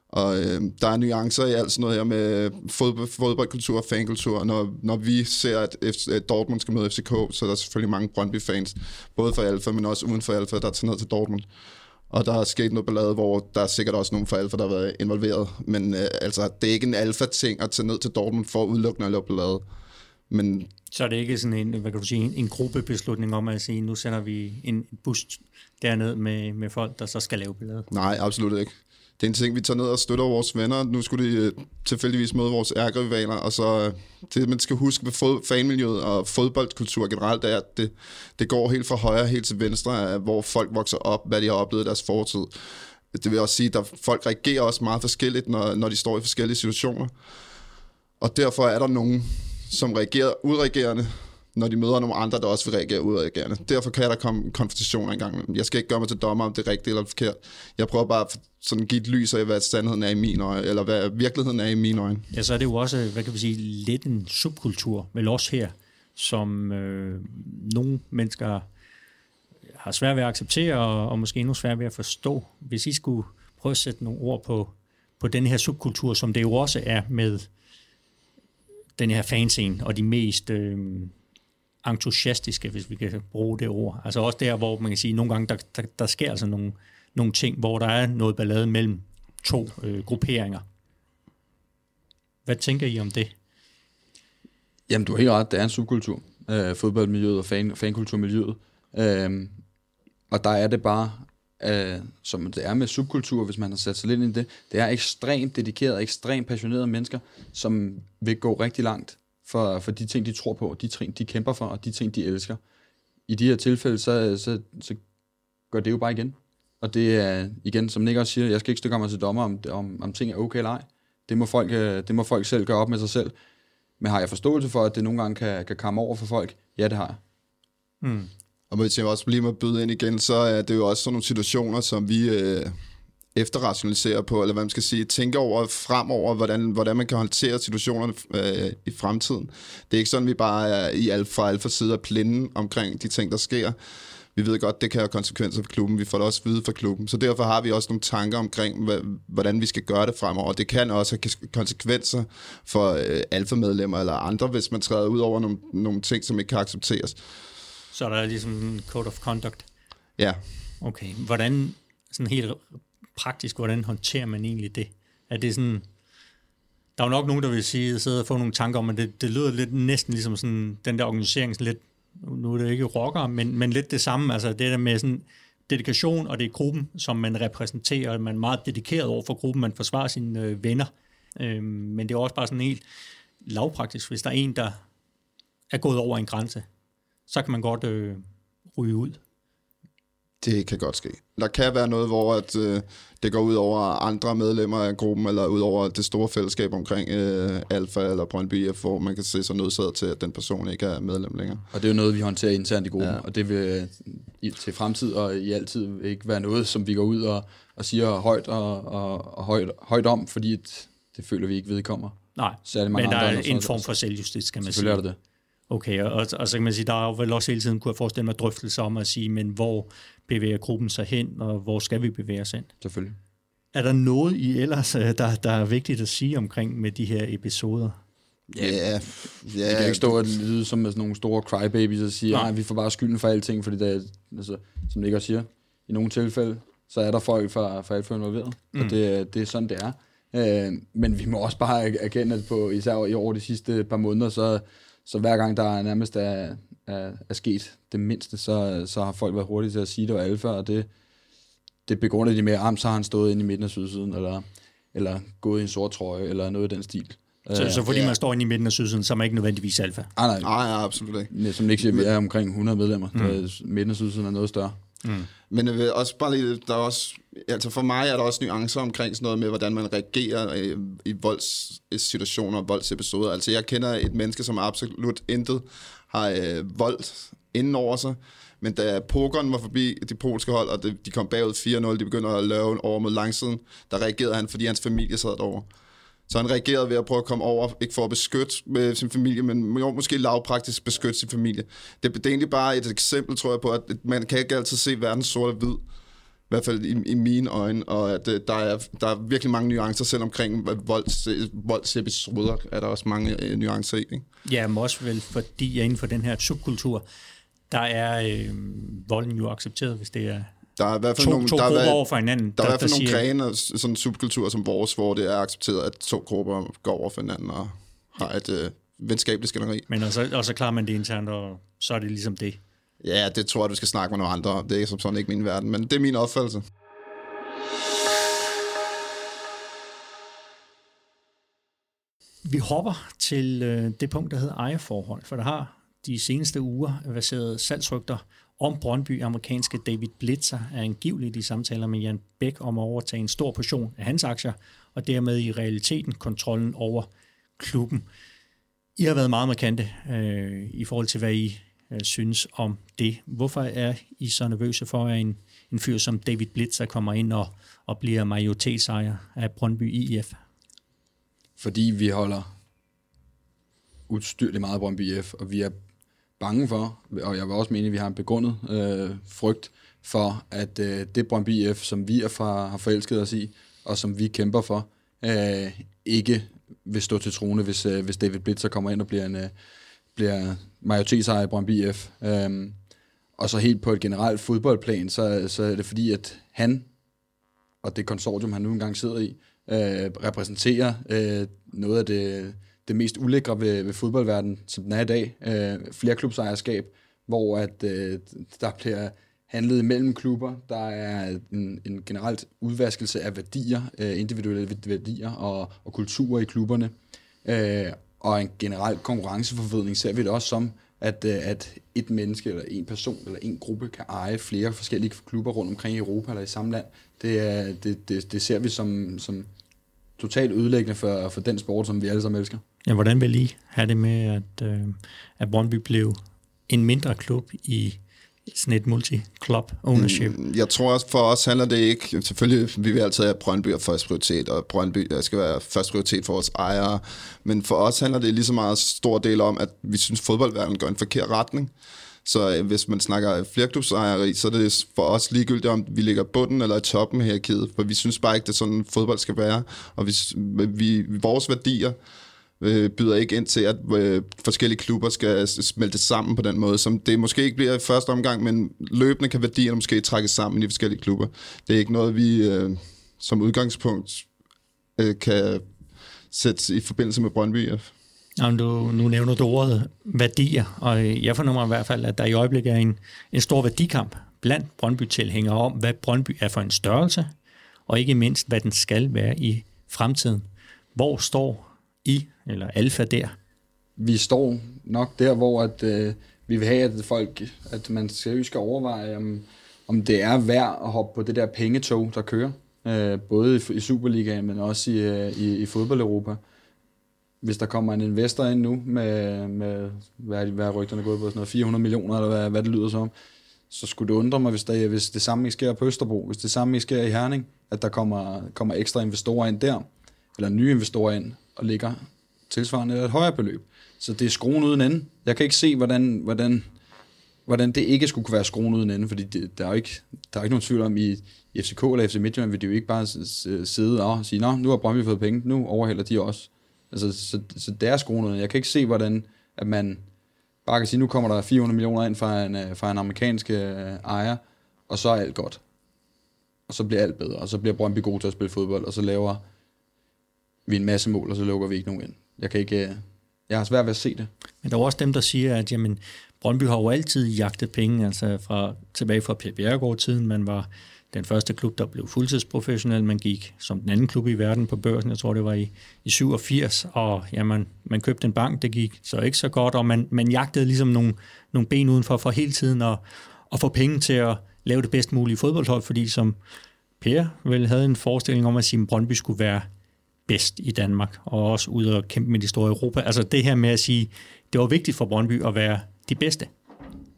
Og øh, der er nuancer i alt sådan noget her med fodbold, fodboldkultur og fankultur. Når, når vi ser, at, F, at Dortmund skal møde FCK, så er der selvfølgelig mange Brøndby-fans, både for Alfa, men også uden for Alfa, der tager ned til Dortmund. Og der er sket noget ballade, hvor der er sikkert også nogen fra Alfa, der har været involveret. Men øh, altså, det er ikke en Alfa-ting at tage ned til Dortmund for udelukkende at lave ballade. Men Så er det ikke sådan en, hvad kan du sige, en, en gruppebeslutning om at sige, nu sender vi en bus derned med, med folk, der så skal lave billeder. nej, absolut ikke. Det er en ting, vi tager ned og støtter vores venner. Nu skulle de øh, tilfældigvis møde vores ærgerivaler, og så øh, det, man skal huske ved fod, fanmiljøet og fodboldkultur generelt, er, at det, det går helt fra højre helt til venstre, hvor folk vokser op, hvad de har oplevet i deres fortid. Det vil også sige, at folk reagerer også meget forskelligt, når, når de står i forskellige situationer. Og derfor er der nogen, som reagerer udreagerende, når de møder nogle andre, der også vil reagere udreagerende. Derfor kan der komme konfrontationer engang. Jeg skal ikke gøre mig til dommer, om det er rigtigt eller forkert. Jeg prøver bare at sådan give et lys af, hvad sandheden er i mine øjne, eller hvad virkeligheden er i mine øjne. Ja, så er det jo også, hvad kan vi sige, lidt en subkultur, vel også her, som øh, nogle mennesker har svært ved at acceptere, og, og måske endnu svært ved at forstå. Hvis I skulle prøve at sætte nogle ord på, på den her subkultur, som det jo også er med den her fanscene, og de mest øh, entusiastiske, hvis vi kan bruge det ord. Altså også der, hvor man kan sige, nogle gange, der, der, der sker altså nogle, nogle ting, hvor der er noget ballade mellem to øh, grupperinger. Hvad tænker I om det? Jamen, du har helt ret. Det er en subkultur. Øh, fodboldmiljøet og fan, fankulturmiljøet. Øh, og der er det bare, øh, som det er med subkultur, hvis man har sat sig lidt ind i det, det er ekstremt dedikerede, ekstremt passionerede mennesker, som vil gå rigtig langt for, for de ting, de tror på, de ting, de kæmper for, og de ting, de elsker. I de her tilfælde, så, så, så gør det jo bare igen. Og det er, igen, som Nick også siger, jeg skal ikke stykke mig til dommer, om, om, om ting er okay eller ej. Det må, folk, øh, det må folk selv gøre op med sig selv. Men har jeg forståelse for, at det nogle gange kan, kan komme over for folk? Ja, det har jeg. Mm. Og hvis jeg også lige må byde ind igen, så er det jo også sådan nogle situationer, som vi øh, efterrationaliserer på, eller hvad man skal sige, tænker over fremover, hvordan, hvordan man kan håndtere situationerne øh, i fremtiden. Det er ikke sådan, vi bare er i alfa, fra alfa side af plinde omkring de ting, der sker. Vi ved godt, det kan have konsekvenser for klubben. Vi får det også vide fra klubben. Så derfor har vi også nogle tanker omkring, hvordan vi skal gøre det fremover. Det kan også have konsekvenser for øh, alfa-medlemmer eller andre, hvis man træder ud over nogle, nogle ting, som ikke kan accepteres. Så er der ligesom en code of conduct. Ja, Okay, hvordan, sådan helt praktisk, hvordan håndterer man egentlig det? Er det sådan, der er jo nok nogen, der vil sige, sidde og få nogle tanker om, at det, det lyder lidt næsten ligesom sådan, den der organisering, sådan lidt, nu er det ikke rocker, men, men lidt det samme, altså det der med sådan dedikation, og det er gruppen, som man repræsenterer, og man er meget dedikeret over for gruppen, man forsvarer sine øh, venner, øhm, men det er også bare sådan helt lavpraktisk, hvis der er en, der er gået over en grænse, så kan man godt øh, ryge ud. Det kan godt ske. Der kan være noget, hvor at, øh, det går ud over andre medlemmer af gruppen, eller ud over det store fællesskab omkring øh, Alfa eller Brøndby IF, hvor man kan se sig nødsaget til, at den person ikke er medlem længere. Og det er jo noget, vi håndterer internt i gruppen, Ja. og det vil øh, i, til fremtid og i altid ikke være noget, som vi går ud og, og siger højt og, og, og højt, højt om, fordi et, det føler vi ikke vedkommer. Nej, Særlig mange men der andre, er en form for selvjustits, kan man sige. Selvfølgelig er det det. Okay, og, og så kan man sige, der er jo vel også hele tiden, kunne jeg forestille mig, drøftelser om at sige, men hvor bevæger gruppen sig hen, og hvor skal vi bevæge os hen? Selvfølgelig. Er der noget i ellers, øh, der, der er vigtigt at sige omkring med de her episoder? Ja, ja, Vi kan ikke stå og lyde som sådan nogle store crybabies og sige, Nej. nej, vi får bare skylden for alting, fordi det er, altså, som Nick også siger, i nogle tilfælde, så er der folk fra, fra alt for involveret, mm. og det, det er sådan, det er. Øh, men vi må også bare erkende, at på, især i over de sidste par måneder, så, så hver gang der er nærmest er, er, er sket det mindste, så, så har folk været hurtige til at sige, det var alfa, og det, det begrunder de med, at så har han stået inde i midten af sydsiden, eller, eller gået i en sort trøje, eller noget i den stil. Så, Øh, så fordi ja. man står inde i midten af sydsiden, så er man ikke nødvendigvis alfa. ah, nej, Nej, ja, absolut ikke. Nej, Som Nick siger, vi er omkring 100 medlemmer. Mm. Der, midten af sydsiden er noget større. Mm. Men jeg også bare lige, der er også, altså for mig er der også nuancer omkring sådan noget med, hvordan man reagerer i, i voldssituationer og voldsepisoder. Altså jeg kender et menneske, som absolut intet har øh, vold inden over sig, men da pokeren var forbi de polske hold, og de, de kom bagud 4-0, de begynder at lave over mod langsiden, der reagerede han, fordi hans familie sad derovre. Så han reagerede ved at prøve at komme over, ikke for at beskytte med sin familie, men jo, måske lavpraktisk beskytte sin familie. Det, det er egentlig bare et eksempel, tror jeg, på, at man kan ikke altid se verden sort og hvid. I hvert fald i, i mine øjne, og at øh, der, er, der er virkelig mange nuancer, selv omkring volds, voldsepisoder er der også mange øh, nuancer i. Ikke? Ja, men også vel fordi jeg inden for den her subkultur, der er øh, volden jo accepteret, hvis det er der er i hvert fald to, nogle, to der er, grupper der, over for hinanden. der er i hvert fald nogle siger- grene sådan en subkultur som vores, hvor det er accepteret, at to grupper går over for hinanden og har et øh, venskabeligt skænderi. Men og så, og så klarer man det internt, og så er det ligesom det. Ja, det tror jeg, du skal snakke med nogle andre om. Det er som sådan ikke min verden, men det er min opfattelse. Vi hopper til øh, det punkt, der hedder ejerforhold, for der har de seneste uger verseret salgsrygter om Brøndby. Amerikanske David Blitzer er angiveligt i samtaler med Jan Bæk om at overtage en stor portion af hans aktier, og dermed i realiteten kontrollen over klubben. I har været meget markante øh, i forhold til, hvad I øh, synes om det. Hvorfor er I så nervøse for, at en, en fyr som David Blitzer kommer ind og, og bliver majoritetsejer af Brøndby IF? Fordi vi holder udstyrligt meget af Brøndby IF, og vi er bange for, og jeg vil også mene, at vi har en begrundet øh, frygt for, at øh, det Brøndby IF, som vi er fra, har forelsket os i, og som vi kæmper for, øh, ikke vil stå til trone, hvis, øh, hvis David Blitzer kommer ind og bliver en øh, bliver majoritetsejer i Brøndby IF. Øh, og så helt på et generelt fodboldplan, så, så er det fordi, at han og det konsortium, han nu engang sidder i, øh, repræsenterer øh, noget af det, det mest ulækre ved, ved fodboldverdenen, som den er i dag. Øh, flerklubsejerskab, hvor at, øh, der bliver handlet mellem klubber. Der er en, en generelt udvaskelse af værdier, øh, individuelle værdier og, og kulturer i klubberne. Øh, og en generel konkurrenceforvidning ser vi det også som, at, øh, at et menneske eller en person eller en gruppe kan eje flere forskellige klubber rundt omkring i Europa eller i samme land. Det, er, det, det, det ser vi som, som totalt ødelæggende for, for den sport, som vi alle sammen elsker. Ja, hvordan vil I have det med, at, øh, at Brøndby blev en mindre klub i sådan et multi-club ownership? Mm, jeg tror også, for os handler det ikke... Selvfølgelig, vi vil altid have Brøndby er første prioritet, og Brøndby øh, skal være første prioritet for vores ejere. Men for os handler det lige så meget stor del om, at vi synes, fodboldverdenen går i en forkert retning. Så øh, hvis man snakker flerklubsejeri, så er det for os ligegyldigt, om vi ligger bunden eller i toppen her i kædet, for vi synes bare ikke, det er sådan, fodbold skal være. Og vi, vi, vores værdier øh, byder ikke ind til, at øh, forskellige klubber skal smelte sammen på den måde, som det måske ikke bliver i første omgang, men løbende kan værdierne måske trækkes sammen i de forskellige klubber. Det er ikke noget, vi øh, som udgangspunkt øh, kan sætte i forbindelse med Brøndby Jamen, du, nu nævner du ordet værdier, og jeg fornemmer i hvert fald, at der i øjeblikket er en, en stor værdikamp blandt Brøndby-tilhængere om, hvad Brøndby er for en størrelse, og ikke mindst, hvad den skal være i fremtiden. Hvor står i, eller Alfa der? Vi står nok der, hvor at, øh, vi vil have, at folk, at man seriøst skal overveje, om, om det er værd at hoppe på det der pengetog, der kører. Øh, både i, i Superligaen, men også i, øh, i, i fodbold-Europa. Hvis der kommer en investor ind nu med, med hvad, hvad er rygterne gået på, sådan noget 400 millioner, eller hvad, hvad det lyder som, så skulle det undre mig, hvis, der, hvis det samme ikke sker på Østerbro, hvis det samme ikke sker i Herning, at der kommer, kommer ekstra investorer ind der, eller nye investorer ind, og ligger tilsvarende et højere beløb. Så det er skruen uden ende. Jeg kan ikke se, hvordan, hvordan, hvordan det ikke skulle kunne være skruen uden ende, fordi det, der, er jo ikke, der er ikke nogen tvivl om, i, i FCK eller FC Midtjylland vil de jo ikke bare sidde og sige, nå, nu har Brøndby fået penge, nu overhælder de også. Altså, så, så det er skruen uden ende. Jeg kan ikke se, hvordan at man bare kan sige, nu kommer der 400 millioner ind fra en, øh, fra en amerikansk øh, ejer, og så er alt godt. Og så bliver alt bedre, og så bliver Brøndby god til at spille fodbold, og så laver vi en masse mål, og så lukker vi ikke nogen ind. Jeg kan ikke... Øh, jeg har svært ved at se det. Men der er også dem, der siger, at jamen, Brøndby har jo altid jagtet penge, altså fra, tilbage fra Per Bjerregaard-tiden. Man var den første klub, der blev fuldtidsprofessionel. Man gik som den anden klub i verden på børsen, jeg tror det var i, i 87, og jamen, man købte en bank, det gik så ikke så godt, og man, man jagtede ligesom nogle, nogle ben udenfor for hele tiden at, at få penge til at lave det bedst mulige fodboldhold, fordi som Per vel havde en forestilling om, at sige, Brøndby skulle være bedst i Danmark, og også ud og kæmpe med de store Europa. Altså det her med at sige, det var vigtigt for Brøndby at være de bedste.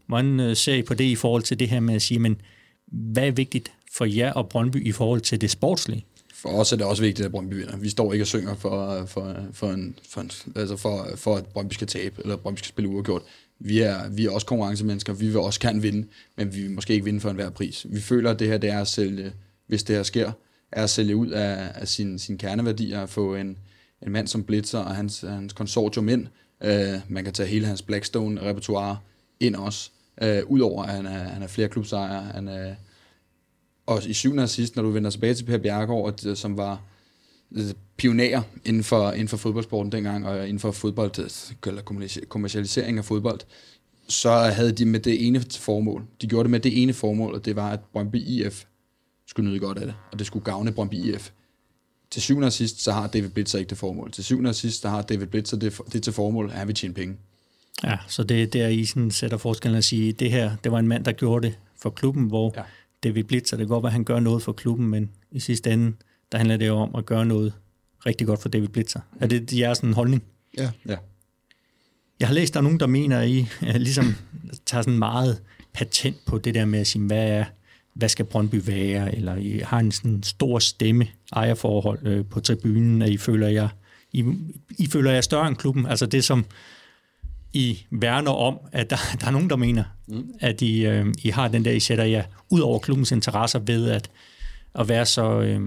Hvordan øh, ser I på det i forhold til det her med at sige, men hvad er vigtigt for jer og Brøndby i forhold til det sportslige? for os er det også vigtigt, at Brøndby vinder. Vi står ikke og synger for, for, for, en, for, en, altså for, for at Brøndby skal tabe, eller at Brøndby skal spille uafgjort. Vi er, vi er også konkurrencemennesker, vi vil også gerne vinde, men vi vil måske ikke vinde for enhver pris. Vi føler, at det her det er at sælge, hvis det her sker, er at sælge ud af, af sine sin kerneværdier, at få en, en mand som Blitzer og hans, hans konsortium ind. Øh, man kan tage hele hans Blackstone-repertoire ind også. øh, Udover at han er, han er flere klubsejere. Han er, og i syvende og sidst, når du vender tilbage til Per Bjergård, øh, som var øh, pionerer inden for, inden for fodboldsporten dengang, og inden for fodbold, øh, eller kommercialisering af fodbold, så havde de med det ene formål. De gjorde det med det ene formål, og det var, at Brøndby IF skulle nyde godt af det, og det skulle gavne Brøndby IF. Til syvende og sidst, så har David Blitzer ikke det formål. Til syvende og sidst, så har David Blitzer det, det til formål, at han vil tjene penge. Ja, så det er der, I sådan sætter forskellen at sige, det her, det var en mand, der gjorde det for klubben, hvor Ja. David Blitzer, det kan godt være, at han gør noget for klubben, men i sidste ende, der handler det jo om at gøre noget rigtig godt for David Blitzer. Er det jeres sådan holdning? Ja. Ja. Jeg har læst, der er nogen, der mener, at I ligesom tager sådan meget patent på det der med at sige, hvad, er, hvad skal Brøndby være, eller I har en sådan stor stemme, ejerforhold øh, på tribunen, at I føler jer, I, I føler jer større end klubben. Altså det, som I værner om, at der, der er nogen, der mener, mm. at I, øh, I har den der, I sætter jer ud over klubbens interesser ved at, at være så øh,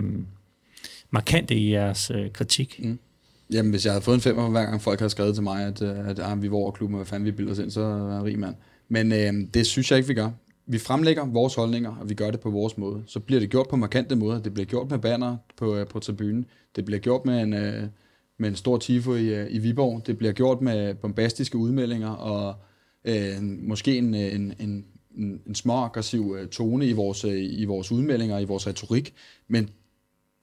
markante i jeres øh, kritik. Mm. Jamen, hvis jeg havde fået en femmer, hver gang folk havde skrevet til mig, at, øh, at ah, vi var over klubben, og hvad fanden vi bilder os ind, så er jeg en rig mand. Men øh, det synes jeg ikke, vi gør. Vi fremlægger vores holdninger, og vi gør det på vores måde. Så bliver det gjort på markante måder. Det bliver gjort med banner på, øh, på tribunen. Det bliver gjort med en, øh, med en stor tifo i, øh, i Viborg. Det bliver gjort med bombastiske udmeldinger og øh, måske en, øh, en, en, en, en små aggressiv tone i vores, i vores udmeldinger, i vores retorik. Men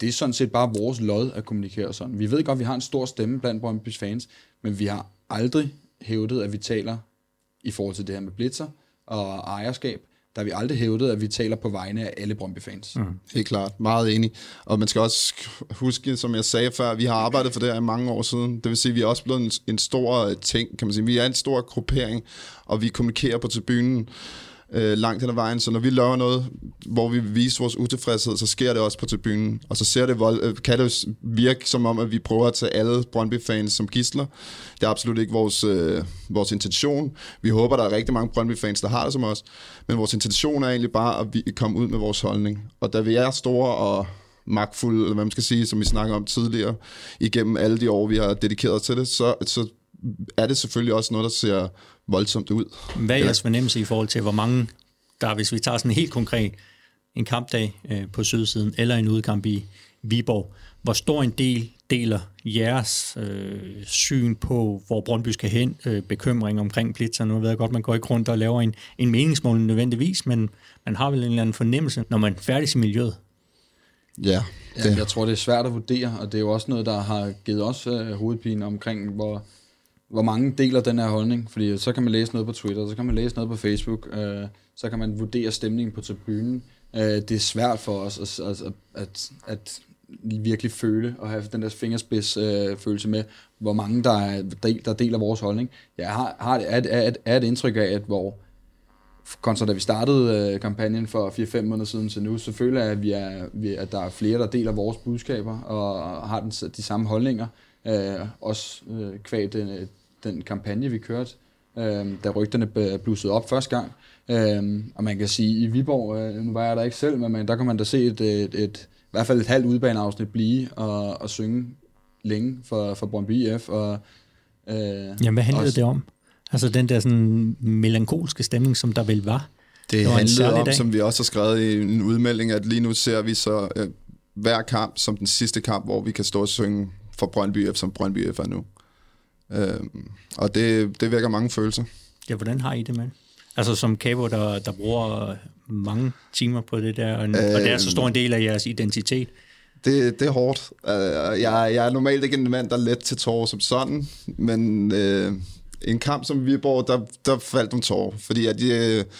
det er sådan set bare vores lod at kommunikere sådan. Vi ved godt, at vi har en stor stemme blandt Brøndby's fans, men vi har aldrig hævdet, at vi taler i forhold til det her med blitzer og ejerskab. Der har vi aldrig hævdet, at vi taler på vegne af alle Brøndby-fans. Mm. Helt klart. Meget enig. Og man skal også huske, som jeg sagde før, vi har arbejdet for det her i mange år siden. Det vil sige, at vi er også blevet en, en stor ting, kan man sige. Vi er en stor gruppering, og vi kommunikerer på tribunen øh, langt hen ad vejen. Så når vi laver noget, hvor vi viser vores utilfredshed, så sker det også på tribunen. Og så ser det vold, øh, kan det virke som om, at vi prøver at tage alle Brøndby-fans som gisler. Det er absolut ikke vores, øh, vores intention. Vi håber, der er rigtig mange Brøndby-fans, der har det som os. Men vores intention er egentlig bare, at vi komme ud med vores holdning. Og da vi er store og magtfulde, eller hvad man skal sige, som vi snakker om tidligere, igennem alle de år, vi har dedikeret til det, så, så er det selvfølgelig også noget, der ser voldsomt ud. Hvad er jeres fornemmelse i forhold til, hvor mange, der hvis vi tager sådan helt konkret, en kampdag øh, på sydsiden, eller en udkamp i Viborg, hvor stor en del deler jeres øh, syn på, hvor Brøndby skal hen, øh, bekymring omkring Blitzer. Nu ved jeg godt, man går ikke rundt og laver en, en meningsmål nødvendigvis, men man har vel en eller anden fornemmelse, når man færdig i miljøet. Ja, Ja, jeg tror, det er svært at vurdere, og det er jo også noget, der har givet os øh, hovedpine omkring, hvor, hvor mange deler den her holdning. Fordi så kan man læse noget på Twitter, så kan man læse noget på Facebook, øh, så kan man vurdere stemningen på tribunen. Øh, det er svært for os at, at, at, at virkelig føle og have den der fingerspids øh, følelse med, hvor mange der, er, del, der deler vores holdning. Jeg har, har et, er, er, er et indtryk af, at hvor kontra da vi startede øh, kampagnen for 4-5 måneder siden til nu, så føler jeg, at, vi er, vi, at der er flere, der deler vores budskaber og har den, de samme holdninger. Øh, også øh, kvad den, øh, den kampagne, vi kørte, øh, da rygterne blussede op første gang. Øh, og man kan sige, i Viborg, øh, nu var jeg der ikke selv, men der kan man da se et, et, et, i hvert fald et halvt udbaneafsnit blive og, og synge længe for, for Brøndby IF. Og, øh, Jamen, hvad handlede også- det om? Altså den der sådan melankolske stemning, som der vel var. Det, Det handlede om, dag. som vi også har skrevet i en udmelding, at lige nu ser vi så øh, hver kamp som den sidste kamp, hvor vi kan stå og synge for Brøndby F, som Brøndby F er nu. Øh, og det, det vækker mange følelser. Ja, hvordan har I det med? Altså som Cabo, der, der bruger mange timer på det der, og, øh, og det er så stor en del af jeres identitet. Det, det er hårdt. Uh, jeg, jeg er normalt ikke en mand, der er let til tårer som sådan, men uh, en kamp som Viborg, der, der faldt nogle tårer, fordi at de, uh,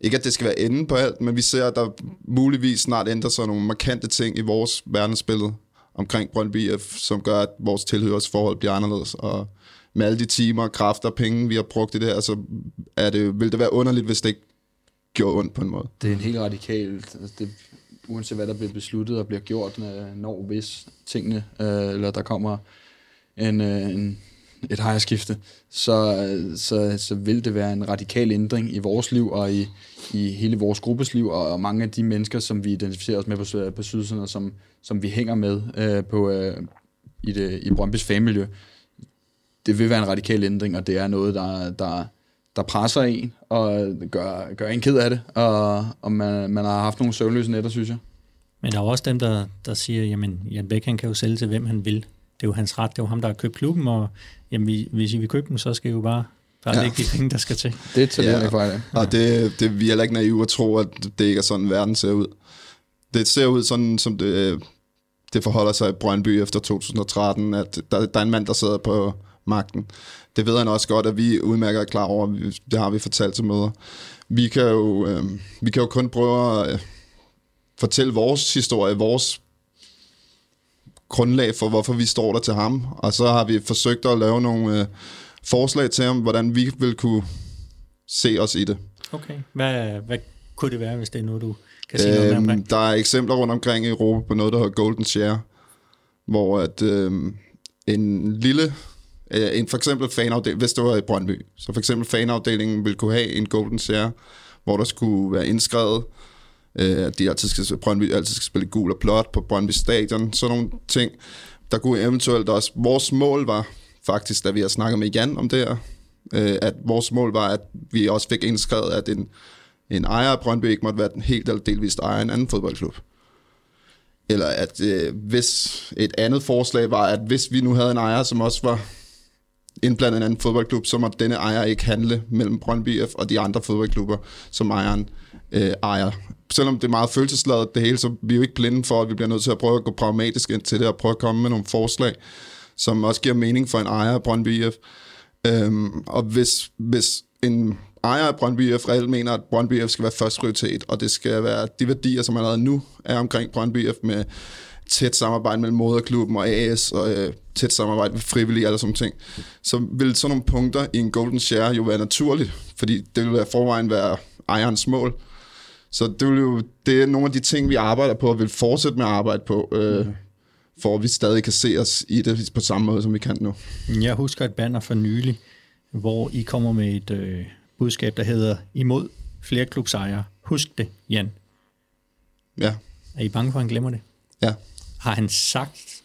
ikke at det skal være enden på alt, men vi ser, at der muligvis snart ændrer sig nogle markante ting i vores verdensbillede omkring Brøndby IF, som gør, at vores tilhørsforhold bliver anderledes, og med alle de timer, kræfter og penge, vi har brugt i det her, så er det, vil det være underligt, hvis det ikke gjorde ondt på en måde. det er en helt radikal... altså Det, uanset hvad der bliver besluttet og bliver gjort, øh, når hvis tingene, øh, eller der kommer en, øh, en, et ejerskifte, så, så, så vil det være en radikal ændring i vores liv og i, i hele vores gruppes liv, og mange af de mennesker, som vi identificerer os med på, på sydsiden, og som, som vi hænger med øh, på, øh, i, det, i Brøndby's fanmiljø, det vil være en radikal ændring, og det er noget, der, der, der presser en, og gør, gør en ked af det, og, og man, man har haft nogle søvnløse nætter, synes jeg. Men der er også dem, der, der siger, jamen Jan Bæk, han kan jo sælge til, hvem han vil. Det er jo hans ret, det er jo ham, der har købt klubben, og jamen, hvis I vil købe dem, så skal I jo bare bare ja. lægge de penge, der skal til. Det tager ja. fejl Og det, det, vi er heller ikke naive at tro, at det ikke er sådan, verden ser ud. Det ser ud sådan, som det, det forholder sig i Brøndby efter 2013, at der, der er en mand, der sidder på magten. Det ved han også godt, at vi udmærker er klar over, det har vi fortalt til møder. Vi kan jo, øh, vi kan jo kun prøve at øh, fortælle vores historie, vores grundlag for, hvorfor vi står der til ham. Og så har vi forsøgt at lave nogle øh, forslag til ham, hvordan vi vil kunne se os i det. Okay. Hvad, hvad kunne det være, hvis det er noget, du kan sige øhm, noget mere Der er eksempler rundt omkring i Europa på noget, der hedder Golden Share, hvor at øh, en lille Øh, en for eksempel fanafdeling, hvis det var i Brøndby, så for eksempel fanafdelingen ville kunne have en golden share, hvor der skulle være indskrevet, øh, at de altid skal, Brøndby altid skal spille gul og blåt på Brøndby Stadion, sådan nogle ting. Der kunne eventuelt også, vores mål var faktisk, da vi har snakket med Jan om det her, øh, at vores mål var, at vi også fik indskrevet, at en, en ejer af Brøndby ikke måtte være den helt eller delvist ejer af en anden fodboldklub. Eller at øh, hvis et andet forslag var, at hvis vi nu havde en ejer, som også var indblandet en anden fodboldklub, så må denne ejer ikke handle mellem Brøndby F og de andre fodboldklubber, som ejeren øh, ejer. Selvom det er meget følelsesladet det hele, så vi er jo ikke blinde for, at vi bliver nødt til at prøve at gå pragmatisk ind til det og prøve at komme med nogle forslag, som også giver mening for en ejer af Brøndby F. Øhm, og hvis, hvis en ejer af Brøndby F reelt mener, at Brøndby F skal være første prioritet, og det skal være de værdier, som allerede nu er omkring Brøndby F med tæt samarbejde mellem moderklubben og AS, og øh, tæt samarbejde med frivillige og sådan ting, så vil sådan nogle punkter i en golden share jo være naturligt, fordi det vil være forvejen være ejerens mål. Så det, vil jo, det er nogle af de ting, vi arbejder på og vil fortsætte med at arbejde på, øh, mm. for at vi stadig kan se os i det på samme måde, som vi kan nu. Jeg husker et banner for nylig, hvor I kommer med et øh, budskab, der hedder imod flere klubsejere. Husk det, Jan. Ja. Er I bange for, at han glemmer det? Ja. Har han sagt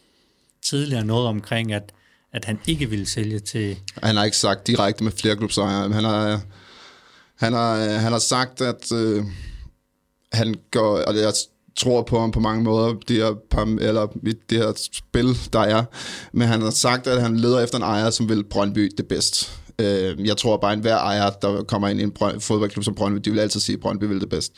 tidligere noget omkring, at, at han ikke ville sælge til... Han har ikke sagt direkte med flere klubsejere. Han har, han har, han har sagt, at øh, han går... Og jeg tror på ham på mange måder, det her, eller det her spil, der er. Men han har sagt, at han leder efter en ejer, som vil Brøndby det bedst. Øh, jeg tror bare, at enhver ejer, der kommer ind i en fodboldklub som Brøndby, de vil altid sige, at Brøndby vil det bedst.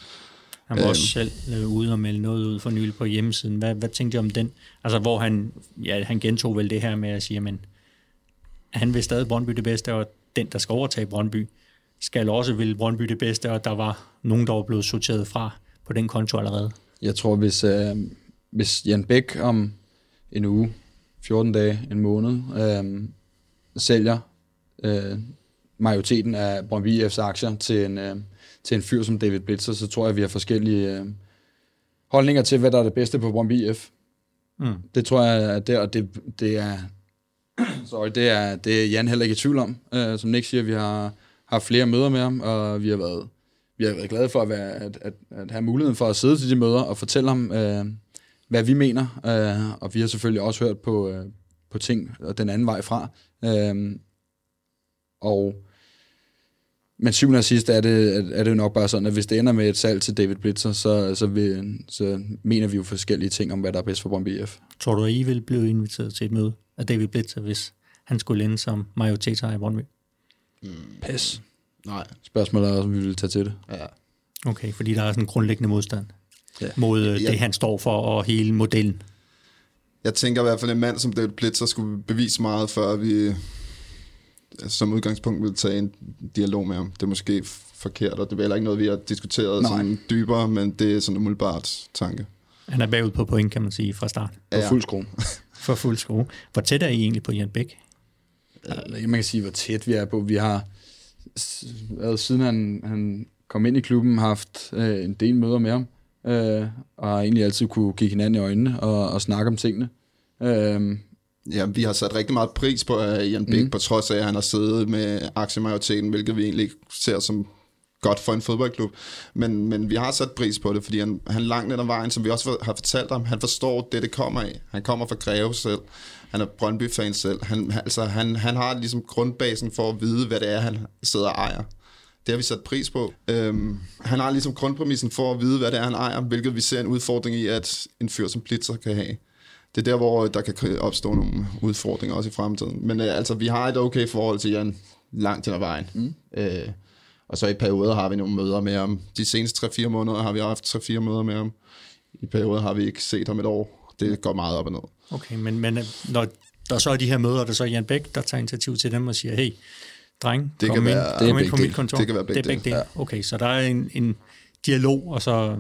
Han var øhm. også selv øh, ude og melde noget ud for nylig på hjemmesiden. Hvad, hvad tænkte du om den? Altså, hvor han, ja, han gentog vel det her med at sige, men han vil stadig Brøndby det bedste, og den, der skal overtage Brøndby, skal også vil Brøndby det bedste, og der var nogen, der var blevet sorteret fra på den konto allerede. Jeg tror, hvis, øh, hvis Jan Bæk om en uge, 14 dage, en måned, øh, sælger øh, majoriteten af Brøndby F's aktier til en, øh, til en fyr som David Blitzer, så tror jeg, at vi har forskellige øh, holdninger til, hvad der er det bedste på Brøndby IF. Mm. Det tror jeg, at det, og det, det er, sorry, det er, det er Jan heller ikke i tvivl om. Uh, som Nick siger, vi har haft flere møder med ham, og vi har været, vi har været glade for at, være, at, at, at have muligheden for at sidde til de møder og fortælle ham, uh, hvad vi mener. Uh, og vi har selvfølgelig også hørt på, uh, på ting og den anden vej fra. Uh, og men syvende og sidst er det, er det jo nok bare sådan, at hvis det ender med et salg til David Blitzer, så, så, vil, så mener vi jo forskellige ting om, hvad der er bedst for Brøndby IF. Tror du, at I vil blive inviteret til et møde af David Blitzer, hvis han skulle lande som majoritetsejer i Brøndby? Mm. Pas. Nej. Spørgsmålet er, om vi vil tage til det. Ja. Okay, fordi der er sådan en grundlæggende modstand ja. mod øh, ja. det, han står for, og hele modellen. Jeg tænker i hvert fald, at en mand som David Blitzer skulle bevise meget, før vi som udgangspunkt vil tage en dialog med ham. Det er måske forkert, og det er heller ikke noget, vi har diskuteret Nej. sådan dybere, men det er sådan en umiddelbart tanke. Han er bagud på point, kan man sige, fra start. For ja. fuld skrue. For fuld skrue. Hvor tæt er I egentlig på Jan Bæk? man kan sige, hvor tæt vi er på. Vi har, siden han, han kom ind i klubben, haft øh, en del møder med ham. øh, og har egentlig altid kunne kigge hinanden i øjnene og, og snakke om tingene. Øh, Ja, vi har sat rigtig meget pris på uh, Jan Bæk, mm. på trods af, at han har siddet med aktiemajoriteten, hvilket vi egentlig ser som godt for en fodboldklub. Men, men vi har sat pris på det, fordi han, han langt ned ad vejen, som vi også har fortalt ham, han forstår det, det kommer af. Han kommer fra Greve selv. Han er Brøndby-fan selv. Han, altså, han, han har ligesom grundbasen for at vide, hvad det er, han sidder og ejer. Det har vi sat pris på. Øhm, han har ligesom grundpræmissen for at vide, hvad det er, han ejer, hvilket vi ser en udfordring i, at en fyr som Blitzer kan have det er der, hvor der kan opstå nogle udfordringer også i fremtiden. Men øh, altså, vi har et okay forhold til Jan langt til ad vejen. Mm. Øh, og så i perioder har vi nogle møder med ham. De seneste 3-4 måneder har vi haft 3-4 møder med ham. I perioder har vi ikke set ham et år. Det går meget op og ned. Okay, men, men øh, når der så er de her møder, der så er Jan Bæk, der tager initiativ til dem og siger, hey, dreng, det kom, kan ind, være, kom ind på mit kontor. Det kan være begge det er begge dele. Ja. Okay, så der er en, en dialog, og så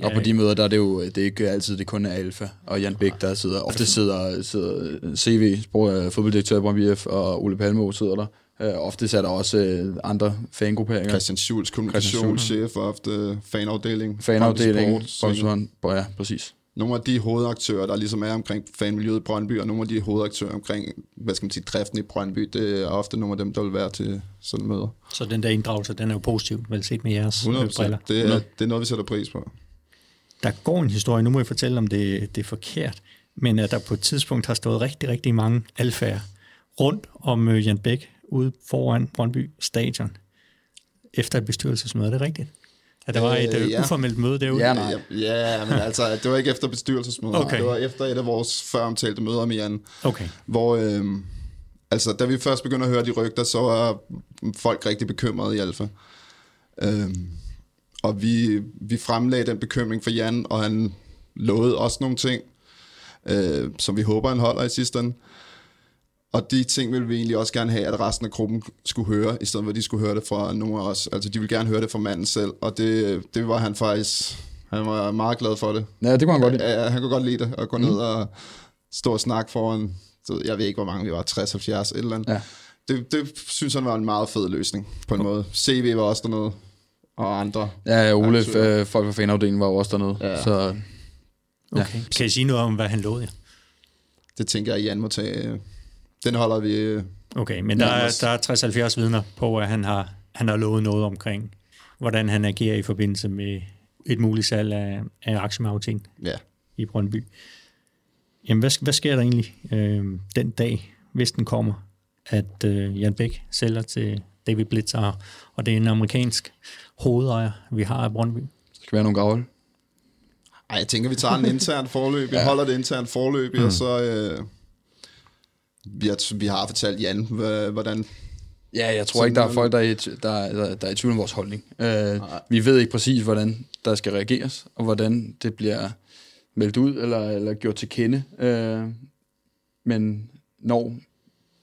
Ja, og på de møder, der er det jo det er ikke altid, det kun er Alfa og Jan Bæk, der sidder. Ofte sidder, sidder CV, fodbolddirektør i Brøndby og Ole Palmo sidder der. Uh, ofte er der også uh, andre fangrupperinger. Christian Schulz, kommunikationschef, og ofte fanafdeling. Fanafdeling, Sport, ja, præcis. Nogle af de hovedaktører, der ligesom er omkring fanmiljøet i Brøndby, og nogle af de hovedaktører omkring, hvad skal man sige, driften i Brøndby, det er ofte nogle af dem, der vil være til sådan møder. Så den der inddragelse, den er jo positiv, vel set med jeres 100%. briller? Det er, det er noget, vi sætter pris på der går en historie, nu må jeg fortælle, om det, det er forkert, men at der på et tidspunkt har stået rigtig, rigtig mange alfærd rundt om øh, Jan Bæk ude foran Brøndby Stadion efter et bestyrelsesmøde. Er det rigtigt? At der var et øh, ja. uformelt møde derude? Ja, nej. ja, men altså, det var ikke efter bestyrelsesmødet. Okay. Det var efter et af vores føromtalte møder med Jan. Okay. Hvor, øh, altså, da vi først begyndte at høre de rygter, så var folk rigtig bekymrede i Alfa. Øh, og vi, vi fremlagde den bekymring for Jan, og han lovede også nogle ting, øh, som vi håber, han holder i sidste ende. Og de ting ville vi egentlig også gerne have, at resten af gruppen skulle høre, i stedet for at de skulle høre det fra nogle af os. Altså, de ville gerne høre det fra manden selv, og det, det var han faktisk... Han var meget glad for det. Ja, det kunne han godt lide. Ja, han kunne godt lide det, at gå mm. ned og stå og snakke foran... Jeg ved ikke, hvor mange vi var, 60-70, et eller andet. Ja. Det, det synes han var en meget fed løsning, på en okay. måde. CV var også dernede og andre. Ja, ja Ole, f- folk fra fanafdelingen var jo også dernede. Ja. Så, ja. Okay. Kan I sige noget om, hvad han lovede jer? Det tænker jeg, Jan må tage. Den holder vi... Øh, okay, men der er, der er 60-70 vidner på, at han har, han har lovet noget omkring, hvordan han agerer i forbindelse med et muligt salg af, af aktiemajoriteten ja. i Brøndby. Jamen, hvad, hvad sker der egentlig øh, den dag, hvis den kommer, at øh, Jan Bæk sælger til David Blitzer, og det er en amerikansk hovedejer, vi har af Brøndby. Det skal være nogle gavle. Ej, jeg tænker, vi tager en intern forløb. Vi ja. holder det intern forløb, mm. og så... Øh, vi, har, vi har fortalt Jan, hvordan... Ja, jeg tror ikke, der er folk, der er, i, der, der, der er i tvivl om vores holdning. Uh, vi ved ikke præcis, hvordan der skal reageres, og hvordan det bliver meldt ud eller, eller gjort til kende. Uh, men når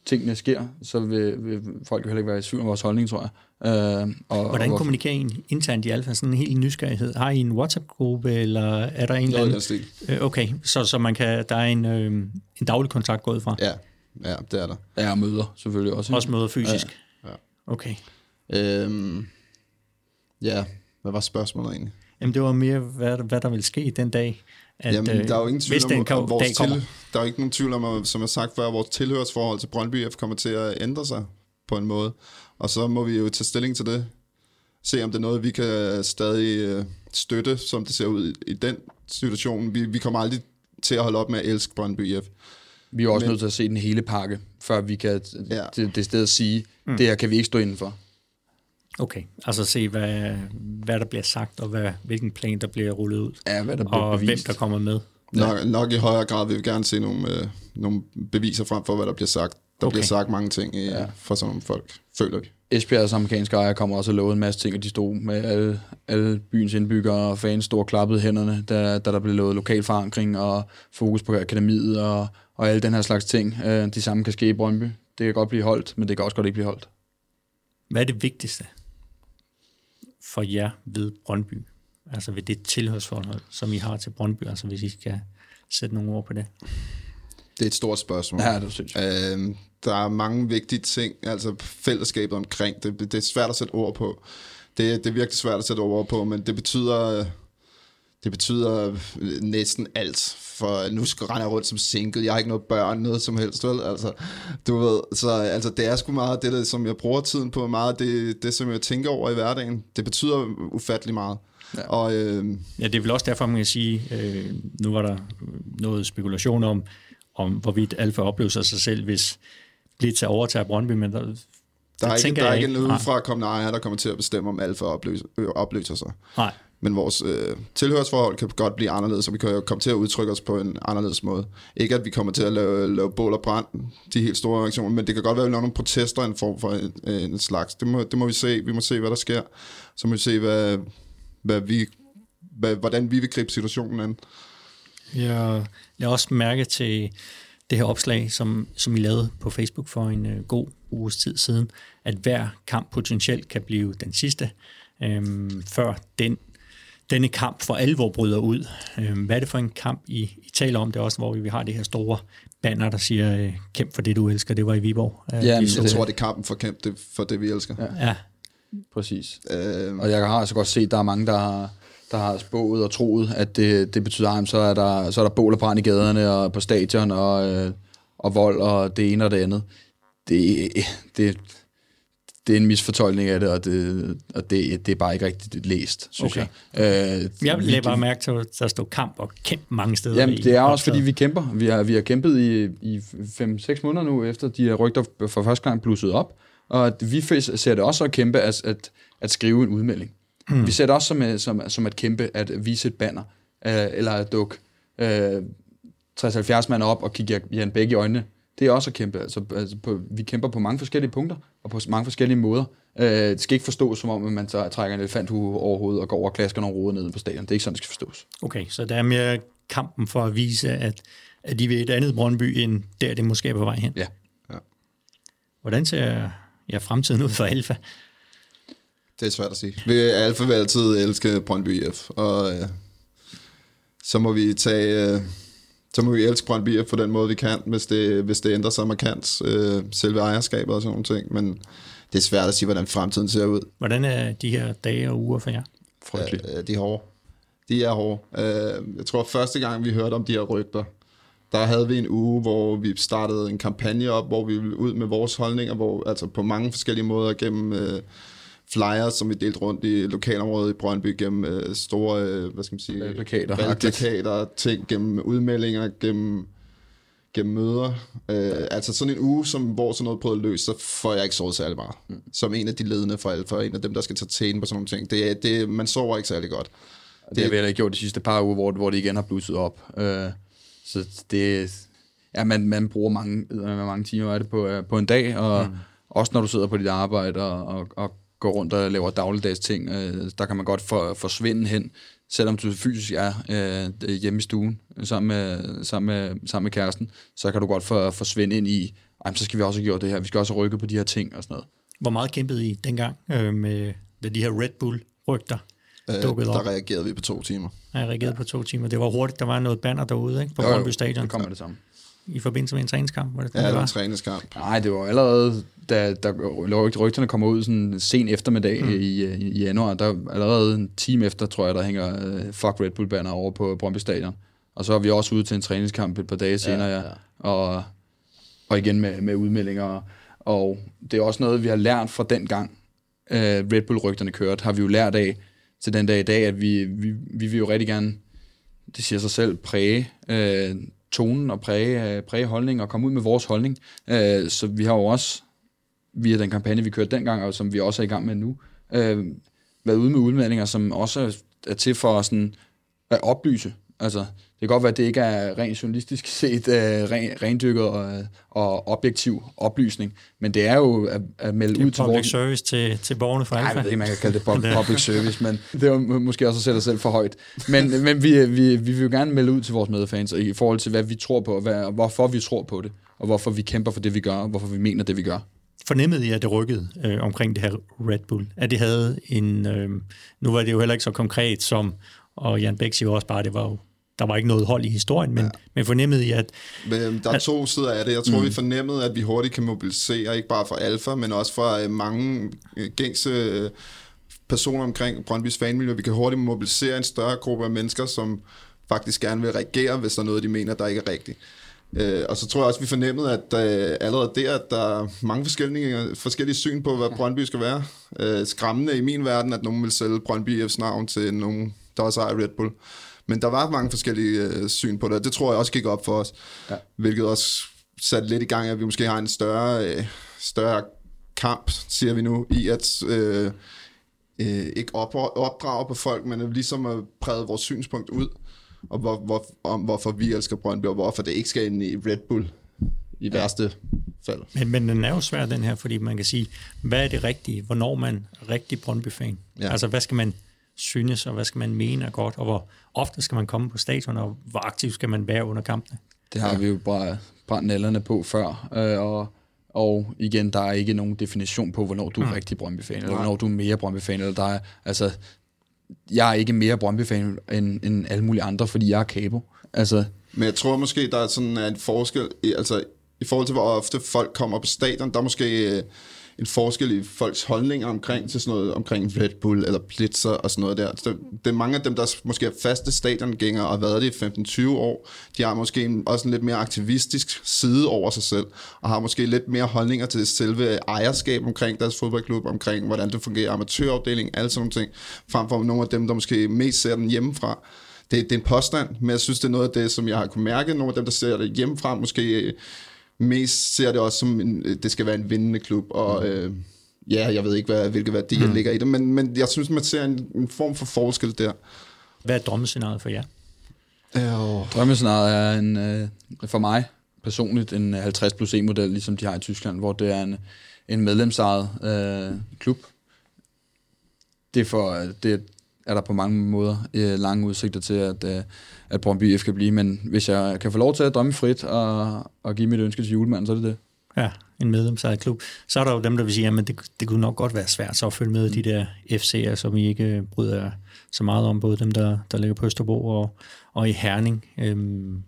tingene sker, så vil, vil folk jo heller ikke være i tvivl om vores holdning, tror jeg. Øh, og, Hvordan og kommunikerer I internt i Alfa? Sådan en helt nysgerrighed. Har I en WhatsApp-gruppe, eller er der en eller anden... Øh, okay, så, så man kan, der er en, øh, en daglig kontakt gået fra? Ja, ja, det er der. Ja, og møder selvfølgelig også. Også møder fysisk? Ja. ja. Okay. Øhm, ja, hvad var spørgsmålet egentlig? Jamen, det var mere, hvad, hvad der vil ske den dag, at, Jamen, øh, der er jo ingen tvivl om, at vores til, der er jo ikke nogen tvivl om, at, som jeg har sagt før, at vores tilhørsforhold til Brøndby F kommer til at ændre sig på en måde. Og så må vi jo tage stilling til det. Se om det er noget, vi kan stadig øh, støtte, som det ser ud i den situation. Vi, vi kommer aldrig til at holde op med at elske Brøndby F. Vi er også Men, nødt til at se den hele pakke, før vi kan ja. det, det sted at sige, mm. det her kan vi ikke stå indenfor. Okay, altså se, hvad, hvad der bliver sagt, og hvad, hvilken plan, der bliver rullet ud. Ja, hvad der bliver og bevist. hvem, der kommer med. Nok, nok i højere grad vil vi gerne se nogle, øh, nogle beviser frem for, hvad der bliver sagt. Der okay. bliver sagt mange ting i, ja. fra sådan nogle folk, føler vi. Esbjergs amerikanske ejer kommer også og lovede en masse ting, og de stod med alle, alle byens indbyggere og fans stod klappede hænderne, da, da der blev lovet lokal forankring og fokus på akademiet og, og alle den her slags ting. Øh, de samme kan ske i Brøndby. Det kan godt blive holdt, men det kan også godt ikke blive holdt. Hvad er det vigtigste for jer ved Brøndby? Altså ved det tilhørsforhold, som I har til Brøndby, altså hvis I skal sætte nogle ord på det? Det er et stort spørgsmål. Ja, det synes jeg. Øhm, der er mange vigtige ting, altså fællesskabet omkring det. Det er svært at sætte ord på. Det, det er virkelig svært at sætte ord på, men det betyder, det betyder øh, næsten alt, for nu skal jeg rundt som single, jeg har ikke noget børn, noget som helst, vel? Altså, du ved, så altså, det er sgu meget det, der, som jeg bruger tiden på, meget det, det, som jeg tænker over i hverdagen. Det betyder ufattelig meget. Ja. Og, øh, Ja, det er vel også derfor, man kan sige, øh, nu var der noget spekulation om, om hvorvidt Alfa opløser sig selv, hvis Blitz overtager Brøndby, men der, der er ikke, der er ikke en udefra kommende ejer, der kommer til at bestemme, om Alfa opløser, øh, opløser sig. nej, men vores øh, tilhørsforhold kan godt blive anderledes, og vi kan jo komme til at udtrykke os på en anderledes måde. Ikke at vi kommer til at lave, lave bål og brand, de helt store reaktioner, men det kan godt være, at vi laver nogle protester, en form for en, en slags. Det må, det må vi se. Vi må se, hvad der sker. Så må vi se, hvad, hvad vi, hvad, hvordan vi vil gribe situationen an. Jeg lader også mærke til det her opslag, som, som I lavede på Facebook for en øh, god uges tid siden, at hver kamp potentielt kan blive den sidste, øhm, før den, denne kamp for alvor bryder ud. Øhm, hvad er det for en kamp, I, I taler om? Det er også, hvor vi har det her store banner, der siger, øh, kæmp for det, du elsker. Det var i Viborg. Øh, Ja, de men så- Jeg tror, det er kampen for, kæmpe, det, for det, vi elsker. Ja. ja, Præcis. Øh, Og jeg har altså godt set, at der er mange, der har, der har spået og troet, at det, det betyder, at så er, der, så er der bål og brand i gaderne og på stadion og, øh, og vold og det ene og det andet. Det, det, det er en misfortolkning af det, og det, og det, det er bare ikke rigtigt læst, synes Okay. jeg. Øh, jeg lagde bare mærke til, at der står kamp og kæmp mange steder. Jamen, det er også, fordi vi kæmper. Vi har, vi har kæmpet i, i 5-6 måneder nu, efter de her rygter for første gang blusset op. Og vi ser det også at kæmpe, at, at, at skrive en udmelding. Mm. Vi ser det også som, øh, som, som at kæmpe, at vise et banner, øh, eller at dukke øh, 60-70 mand op og kigge Jan Bæk i øjnene. Det er også at kæmpe. Altså, altså på, vi kæmper på mange forskellige punkter, og på mange forskellige måder. Øh, det skal ikke forstås som om, at man tager, trækker en elefanthue over hovedet og går over og klasker nogle ruder ned på stadion. Det er ikke sådan, det skal forstås. Okay, så der er mere kampen for at vise, at, at de vil et andet Brøndby, end der det måske er på vej hen. Ja. Hvordan ser ja, fremtiden ud for Alfa? Det er svært at sige. Vi Alfa vil altid elske Brøndby IF, og øh, så må vi tage... Øh, så må vi elske Brøndby på den måde, vi kan, hvis det, hvis det ændrer sig markant, øh, selve ejerskabet og sådan nogle ting. Men det er svært at sige, hvordan fremtiden ser ud. Hvordan er de her dage og uger for jer? Frygteligt. Øh, de er hårde. De er hårde. Øh, jeg tror, første gang vi hørte om de her rygter, der havde vi en uge, hvor vi startede en kampagne op, hvor vi ville ud med vores holdninger, hvor, altså på mange forskellige måder gennem øh, flyers, som vi delte rundt i lokalområdet i Brøndby, gennem øh, store, øh, hvad skal man sige, Valgplakater. valgplakater, ting, gennem udmeldinger, gennem, gennem møder. Øh, altså sådan en uge, som, hvor sådan noget prøvede at løse, så får jeg ikke sovet særlig meget. Mm. Som en af de ledende for Alfa, en af dem, der skal tage tæne på sådan nogle ting. Det, det, man sover ikke særlig godt. Det har vi heller ikke gjort de sidste par uger, hvor, hvor det igen har blusset op. Øh, så det... Ja, man, man bruger mange, med mange timer af det på, øh, på en dag, og mm. også når du sidder på dit arbejde og, og, og går rundt og laver dagligdags ting, øh, der kan man godt for, forsvinde hen, selvom du fysisk er øh, hjemme i stuen sammen med, sammen, med, sammen med kæresten, så kan du godt for, forsvinde ind i, "Ej, så skal vi også have gjort det her, vi skal også have rykket på de her ting og sådan noget. Hvor meget kæmpede I dengang øh, med, med de her Red Bull-rygter? Øh, op. der reagerede vi på to timer. Jeg reagerede på to timer. Det var hurtigt. Der var noget banner derude ikke? på Brøndby Stadion Det kommer det samme. I forbindelse med en træningskamp. Var det, Ja, det var en træningskamp. Nej, det var allerede, da, da rygterne kommer ud sådan sen eftermiddag mm. i, i, i januar, der allerede en time efter, tror jeg, der hænger uh, Fuck Red Bull banner over på Brøndby Stadion. Og så er vi også ude til en træningskamp et par dage senere, ja, ja. Og, og igen med, med udmeldinger. Og det er også noget, vi har lært fra den gang, uh, Red Bull-rygterne kørte, har vi jo lært af til den dag i dag, at vi, vi, vi vil jo rigtig gerne, det siger sig selv, præge øh, tonen og præge, øh, præge holdning og komme ud med vores holdning. Øh, så vi har jo også, via den kampagne, vi kørte dengang, og som vi også er i gang med nu, øh, været ude med udmeldinger, som også er- er til for sådan, at oplyse. Altså, det kan godt være, at det ikke er rent journalistisk set øh, ren, rendykket og, og objektiv oplysning, men det er jo at, at melde Det ud er til public vores... service til, til borgerne for Nej, jeg Alfa. ved ikke, man kan kalde det pub- public service, men det er jo må- måske også at sætte os selv for højt. Men, men vi, vi, vi vil jo gerne melde ud til vores medfans i forhold til, hvad vi tror på, og, hvad, hvorfor vi tror på det, og hvorfor vi kæmper for det, vi gør, og hvorfor vi mener det, vi gør. Fornemmede I, at det rykkede øh, omkring det her Red Bull? At det havde en... Øh, nu var det jo heller ikke så konkret som... Og Jan Bæk siger også bare, at det var jo, der var ikke noget hold i historien, men, ja. men fornemmede I, at Men der er to sider af det. Jeg tror, mm. vi fornemmede, at vi hurtigt kan mobilisere, ikke bare for Alfa, men også for øh, mange øh, gængse øh, personer omkring Brøndbys fanmiljø. Vi kan hurtigt mobilisere en større gruppe af mennesker, som faktisk gerne vil reagere, hvis der er noget, de mener, der ikke er rigtigt. Øh, og så tror jeg også, vi fornemmede, at øh, allerede der, at der er mange forskellige, forskellige syn på, hvad Brøndby skal være. Øh, skræmmende i min verden, at nogen vil sælge Brøndby IF's navn til nogen, der også ejer Red Bull. Men der var mange forskellige øh, syn på det, og det tror jeg også gik op for os. Ja. Hvilket også satte lidt i gang, at vi måske har en større, øh, større kamp, siger vi nu, i at øh, øh, ikke op, opdrage på folk, men ligesom at præge vores synspunkt ud og hvor, hvor, om hvorfor vi elsker Brøndby, og hvorfor det ikke skal ind i Red Bull i ja. værste fald. Men, men den er jo svær, den her, fordi man kan sige, hvad er det rigtige? Hvornår man er rigtig Brøndby-fan? Ja. Altså, hvad skal man synes, og hvad skal man mene er godt, og hvor ofte skal man komme på stadion, og hvor aktiv skal man være under kampene? Det har ja. vi jo bare brændt nælderne på før, øh, og og igen, der er ikke nogen definition på, hvornår du er mm. rigtig Brøndby-fan, eller hvornår du er mere Brøndby-fan, eller der er, altså, jeg er ikke mere Brøndby-fan end, end alle mulige andre, fordi jeg er kabo. Altså, men jeg tror måske, der er sådan en forskel, altså i forhold til, hvor ofte folk kommer på stadion, der er måske øh, en forskel i folks holdninger omkring til sådan noget, omkring Red Bull eller Blitzer og sådan noget der. Så det er mange af dem, der måske er faste stadiongængere og har været det i 15-20 år. De har måske en, også en lidt mere aktivistisk side over sig selv, og har måske lidt mere holdninger til selve ejerskab omkring deres fodboldklub, omkring hvordan det fungerer, amatørafdeling, alle sådan nogle ting, frem for nogle af dem, der måske mest ser den hjemmefra det, det er en påstand, men jeg synes, det er noget af det, som jeg har kunne mærke. Nogle af dem, der ser det hjemmefra, måske mest ser det også som, en, det skal være en vindende klub, og øh, ja, jeg ved ikke, hvad, hvilke værdier mm. ligger i det, men, men jeg synes, man ser en, en form for forskel der. Hvad er drømmescenariet for jer? Øh, Drømmescenariet er en, øh, for mig personligt en 50 plus E-model, ligesom de har i Tyskland, hvor det er en, en medlemsejet øh, klub. Det er, for, det, er der på mange måder øh, lange udsigter til, at, øh, at Brøndby F kan blive. Men hvis jeg kan få lov til at drømme frit og, og give mit ønske til julemanden, så er det det. Ja, en medlemsejet klub. Så er der jo dem, der vil sige, at det, det kunne nok godt være svært så at følge med mm. de der FC'er, som I ikke bryder så meget om, både dem, der, der ligger på Østerbro og, og i Herning. Øhm,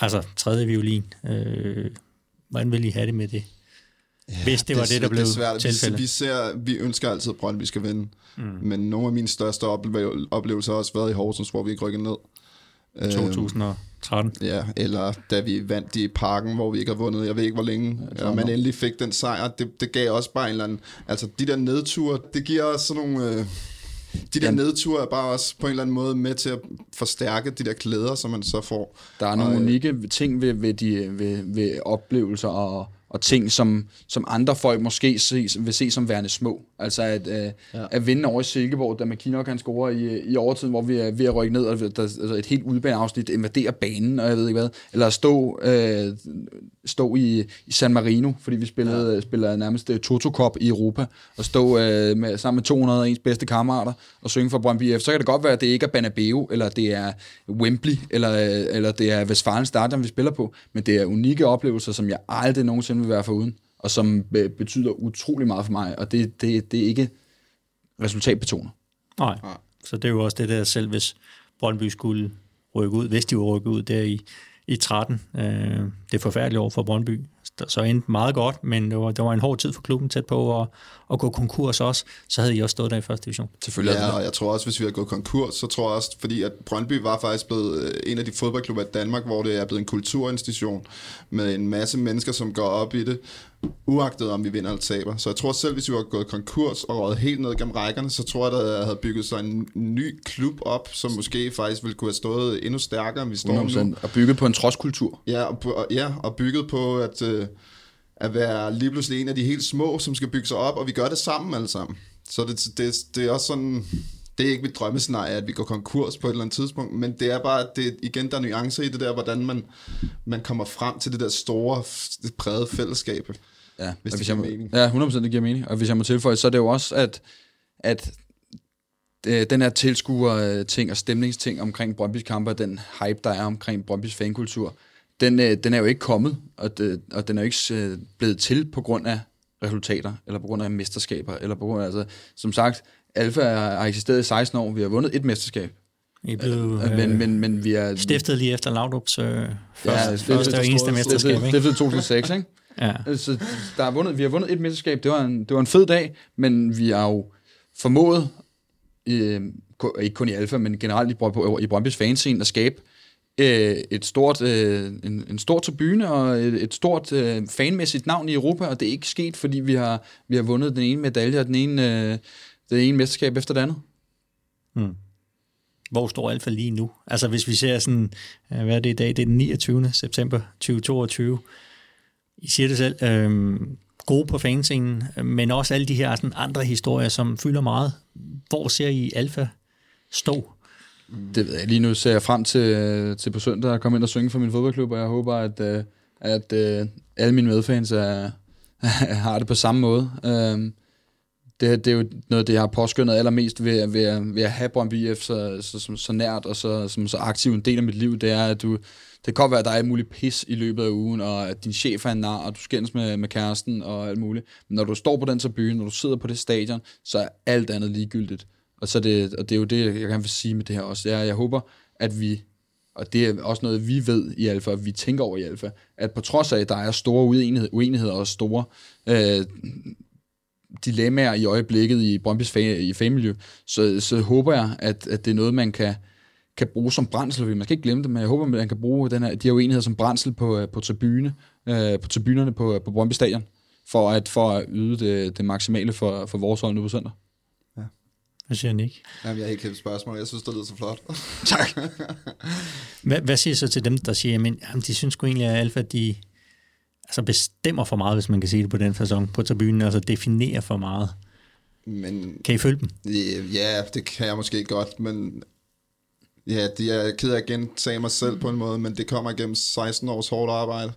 altså tredje violin. Øh, hvordan vil I have det med det? Ja, hvis det var det, det der blev det svært. tilfældet. Vi, vi, ser, vi ønsker altid, at Brøndby skal vinde. Mm. Men nogle af mine største oplevelser har også været i Horsens, hvor vi ikke rykkede ned. 2013. Øhm, ja, eller da vi vandt i parken, hvor vi ikke har vundet, jeg ved ikke hvor længe, ja, og man endelig fik den sejr, det, det gav også bare en eller anden, altså de der nedture, det giver også sådan nogle, øh, de der nedture er bare også på en eller anden måde med til at forstærke de der klæder, som man så får. Der er nogle og, øh, unikke ting ved, ved, de, ved, ved oplevelser og og ting, som, som andre folk måske se, vil se som værende små. Altså at, øh, ja. at vinde over i Silkeborg, da McKinnock han scorer i, i overtiden, hvor vi er ved at rykke ned, og der, altså et helt udbaneafsnit invaderer banen, og jeg ved ikke hvad. Eller at stå, øh, stå i, i San Marino, fordi vi spillede, ja. spiller nærmest uh, Toto Cup i Europa, og stå øh, med, sammen med 200 af ens bedste kammerater og synge for Brøndby F. Så kan det godt være, at det ikke er Banabeo, eller det er Wembley, eller, eller det er Westfalen Stadion, vi spiller på, men det er unikke oplevelser, som jeg aldrig nogensinde vil være uden, og som betyder utrolig meget for mig, og det, det, det er ikke resultatbetonet. Nej, så det er jo også det der selv, hvis Brøndby skulle rykke ud, hvis de rykke ud der i, i 13. Øh, det er forfærdeligt år for Brøndby så endte meget godt, men det var, det var en hård tid for klubben tæt på at, at gå konkurs også, så havde I også stået der i første division. Selvfølgelig. Ja, og jeg tror også, hvis vi havde gået konkurs, så tror jeg også, fordi at Brøndby var faktisk blevet øh, en af de fodboldklubber i Danmark, hvor det er blevet en kulturinstitution med en masse mennesker, som går op i det, uagtet om vi vinder eller taber. Så jeg tror selv, hvis vi var gået konkurs og røget helt ned gennem rækkerne, så tror jeg, der havde bygget sig en ny klub op, som måske faktisk ville kunne have stået endnu stærkere, end vi står nu. Og bygget på en trodskultur. Ja, og, ja, og bygget på at, øh, at være lige pludselig en af de helt små, som skal bygge sig op, og vi gør det sammen alle sammen. Så det, det, det er også sådan det er ikke mit drømmescenarie, at vi går konkurs på et eller andet tidspunkt, men det er bare, det, igen, der er nuancer i det der, hvordan man, man kommer frem til det der store, brede fællesskab. Ja, hvis det hvis giver jeg må, mening. Ja, 100% det giver mening. Og hvis jeg må tilføje, så er det jo også, at, at øh, den her tilskuer-ting og stemningsting omkring Brøndby's kampe, den hype, der er omkring Brøndby's fankultur, den, øh, den er jo ikke kommet, og, det, og den er jo ikke øh, blevet til på grund af resultater, eller på grund af mesterskaber, eller på grund af, altså, som sagt, Alfa har eksisteret i 16 år, vi har vundet et mesterskab. I blev øh, men, men, men vi er, stiftet lige efter Laudrup's øh, første, ja, første og eneste mesterskab. Det er 2006, ikke? Ja. Så der er vundet, vi har vundet et mesterskab. Det var, en, det var en fed dag, men vi har jo formået øh, ikke kun i Alfa, men generelt i, i Brøndby's fanscene, at skabe øh, et stort, øh, en, en stor tribune og et, et stort øh, fanmæssigt navn i Europa, og det er ikke sket, fordi vi har, vi har vundet den ene medalje og den ene, øh, det ene mesterskab efter det andet. Hvor står Alfa lige nu? Altså hvis vi ser sådan, øh, hvad er det i dag? Det er den 29. september 2022. I siger det selv, øh, gode på fanscenen, men også alle de her sådan andre historier, som fylder meget. Hvor ser I Alfa stå? Det ved jeg. Lige nu ser jeg frem til, til på søndag at komme ind og synge for min fodboldklub, og jeg håber, at, øh, at, at alle mine medfans er, har det på samme måde. Øhm, det, det er jo noget det, jeg har påskyndet allermest ved, ved, ved at have Brøndby IF så, så, så, så nært og så, som så aktiv en del af mit liv. Det er, at du, det kan godt være, at der er alt muligt pis i løbet af ugen, og at din chef er en nar, og du skændes med, med kæresten og alt muligt. Men når du står på den tribune, når du sidder på det stadion, så er alt andet ligegyldigt. Og, så det, og det er jo det, jeg gerne vil sige med det her også. Det er, jeg håber, at vi, og det er også noget, vi ved i Alfa, og vi tænker over i Alfa, at på trods af, at der er store uenighed, uenigheder og store øh, dilemmaer i øjeblikket i Brøndby's fa- i fanmiljø, så, så håber jeg, at, at det er noget, man kan, kan bruge som brændsel. Man skal ikke glemme det, men jeg håber, at man kan bruge den her, de her uenigheder som brændsel på, øh, på, tribune, øh, på tribunerne på, på Brøndby Stadion, for at, for at yde det, det maksimale for, for vores hold nu på søndag. Hvad siger Nick? Jamen, jeg har ikke helt spørgsmål. Jeg synes, det lyder så flot. Tak. Hvad, hvad siger I så til dem, der siger, at jamen, de synes sgu egentlig, at Alfa de, altså bestemmer for meget, hvis man kan sige det på den fasong, på tribunen, altså definerer for meget. Men Kan I følge dem? ja, det kan jeg måske godt, men ja, det er jeg ked af at gentage mig selv på en måde, men det kommer igennem 16 års hårdt arbejde.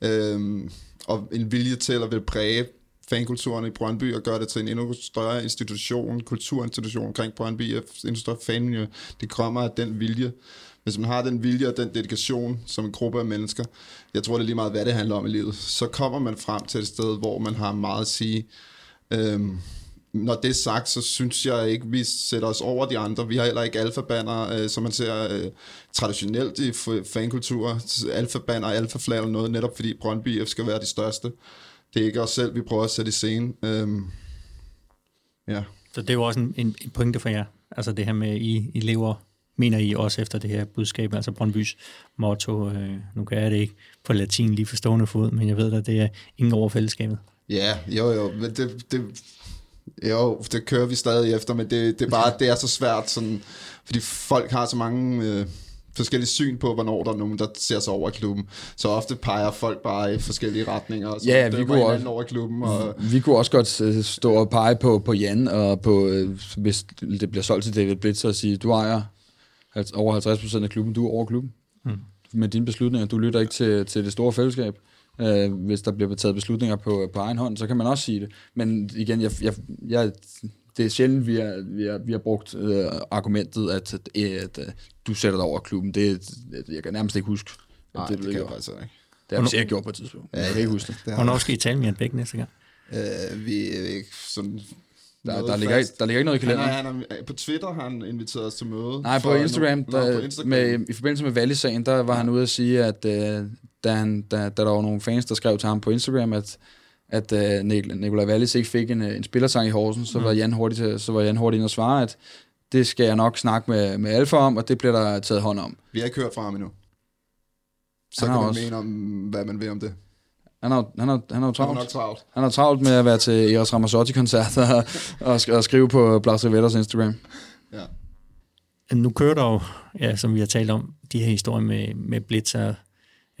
Øhm, og en vilje til at vil præge fankulturen i Brøndby og gøre det til en endnu større institution, kulturinstitution omkring Brøndby og endnu større fanmiljø. Det kommer af den vilje. Hvis man har den vilje og den dedikation som en gruppe af mennesker, jeg tror det er lige meget, hvad det handler om i livet, så kommer man frem til et sted, hvor man har meget at sige. Øhm, når det er sagt, så synes jeg ikke, vi sætter os over de andre. Vi har heller ikke alfabanner, øh, som man ser øh, traditionelt i f- fankultur. Alfabanner, alfaflag eller noget, netop fordi Brøndby IF skal være de største. Det er ikke os selv, vi prøver at sætte i scene. Øhm, ja. Så det er jo også en, en, en pointe for jer. Altså det her med, at I, I lever, mener I også efter det her budskab, altså Brøndbys motto, øh, nu kan jeg det ikke på latin lige for stående fod, men jeg ved da, det er ingen over fællesskabet. Ja, jo jo, men det, det, jo, det kører vi stadig efter, men det, det er bare, det er så svært, sådan, fordi folk har så mange øh, forskellige syn på, hvornår der er nogen, der ser sig over i klubben. Så ofte peger folk bare i forskellige retninger, og så Ja, vi kunne også- over i klubben, og Vi kunne også godt øh, stå og pege på, på Jan, og på, øh, hvis det bliver solgt til David Blitzer, og sige, du ejer over 50% af klubben, du er over klubben. Mm. Med dine beslutninger, du lytter ikke til, til det store fællesskab. Øh, hvis der bliver taget beslutninger på, på egen hånd, så kan man også sige det. Men igen, jeg, jeg, jeg, det er sjældent, vi har, vi har, vi har brugt øh, argumentet, at, at, at, at du sætter dig over klubben. Det, det, jeg kan nærmest ikke huske, nej, det det, blev kan jeg faktisk ikke. Det har vi sikkert gjort på et tidspunkt. Ja, jeg kan ikke huske det. Det har, Hvornår skal I tale med Jan Bæk næste gang? øh, vi er ikke sådan... Der, der, ligger, ikke, der ligger ikke noget i Han kalenderen. er, han er, på Twitter har han inviteret os til møde. Nej, på Instagram, Nå, der, på Instagram. Med, i forbindelse med Valley-sagen, der var ja. han ude at sige, at øh, da, han, da, da der var nogle fans, der skrev til ham på Instagram, at at øh, Nik- Nikolaj Wallis ikke fik en, øh, en spillersang i Horsen, så var Jan hurtigt til, så var Jan hurtigt ind og svare, at det skal jeg nok snakke med, med Alfa om, og det bliver der taget hånd om. Vi har ikke hørt fra ham endnu. Så Han kan man også- mene om, hvad man vil om det. Han har, han har, han har jo Han er nok travlt. travlt. Han har travlt med at være til Eros Ramazzotti-koncerter og, og, sk- og skrive på Blas Rivetters Instagram. Ja. Nu kører der jo, ja, som vi har talt om, de her historier med, med Blitzer.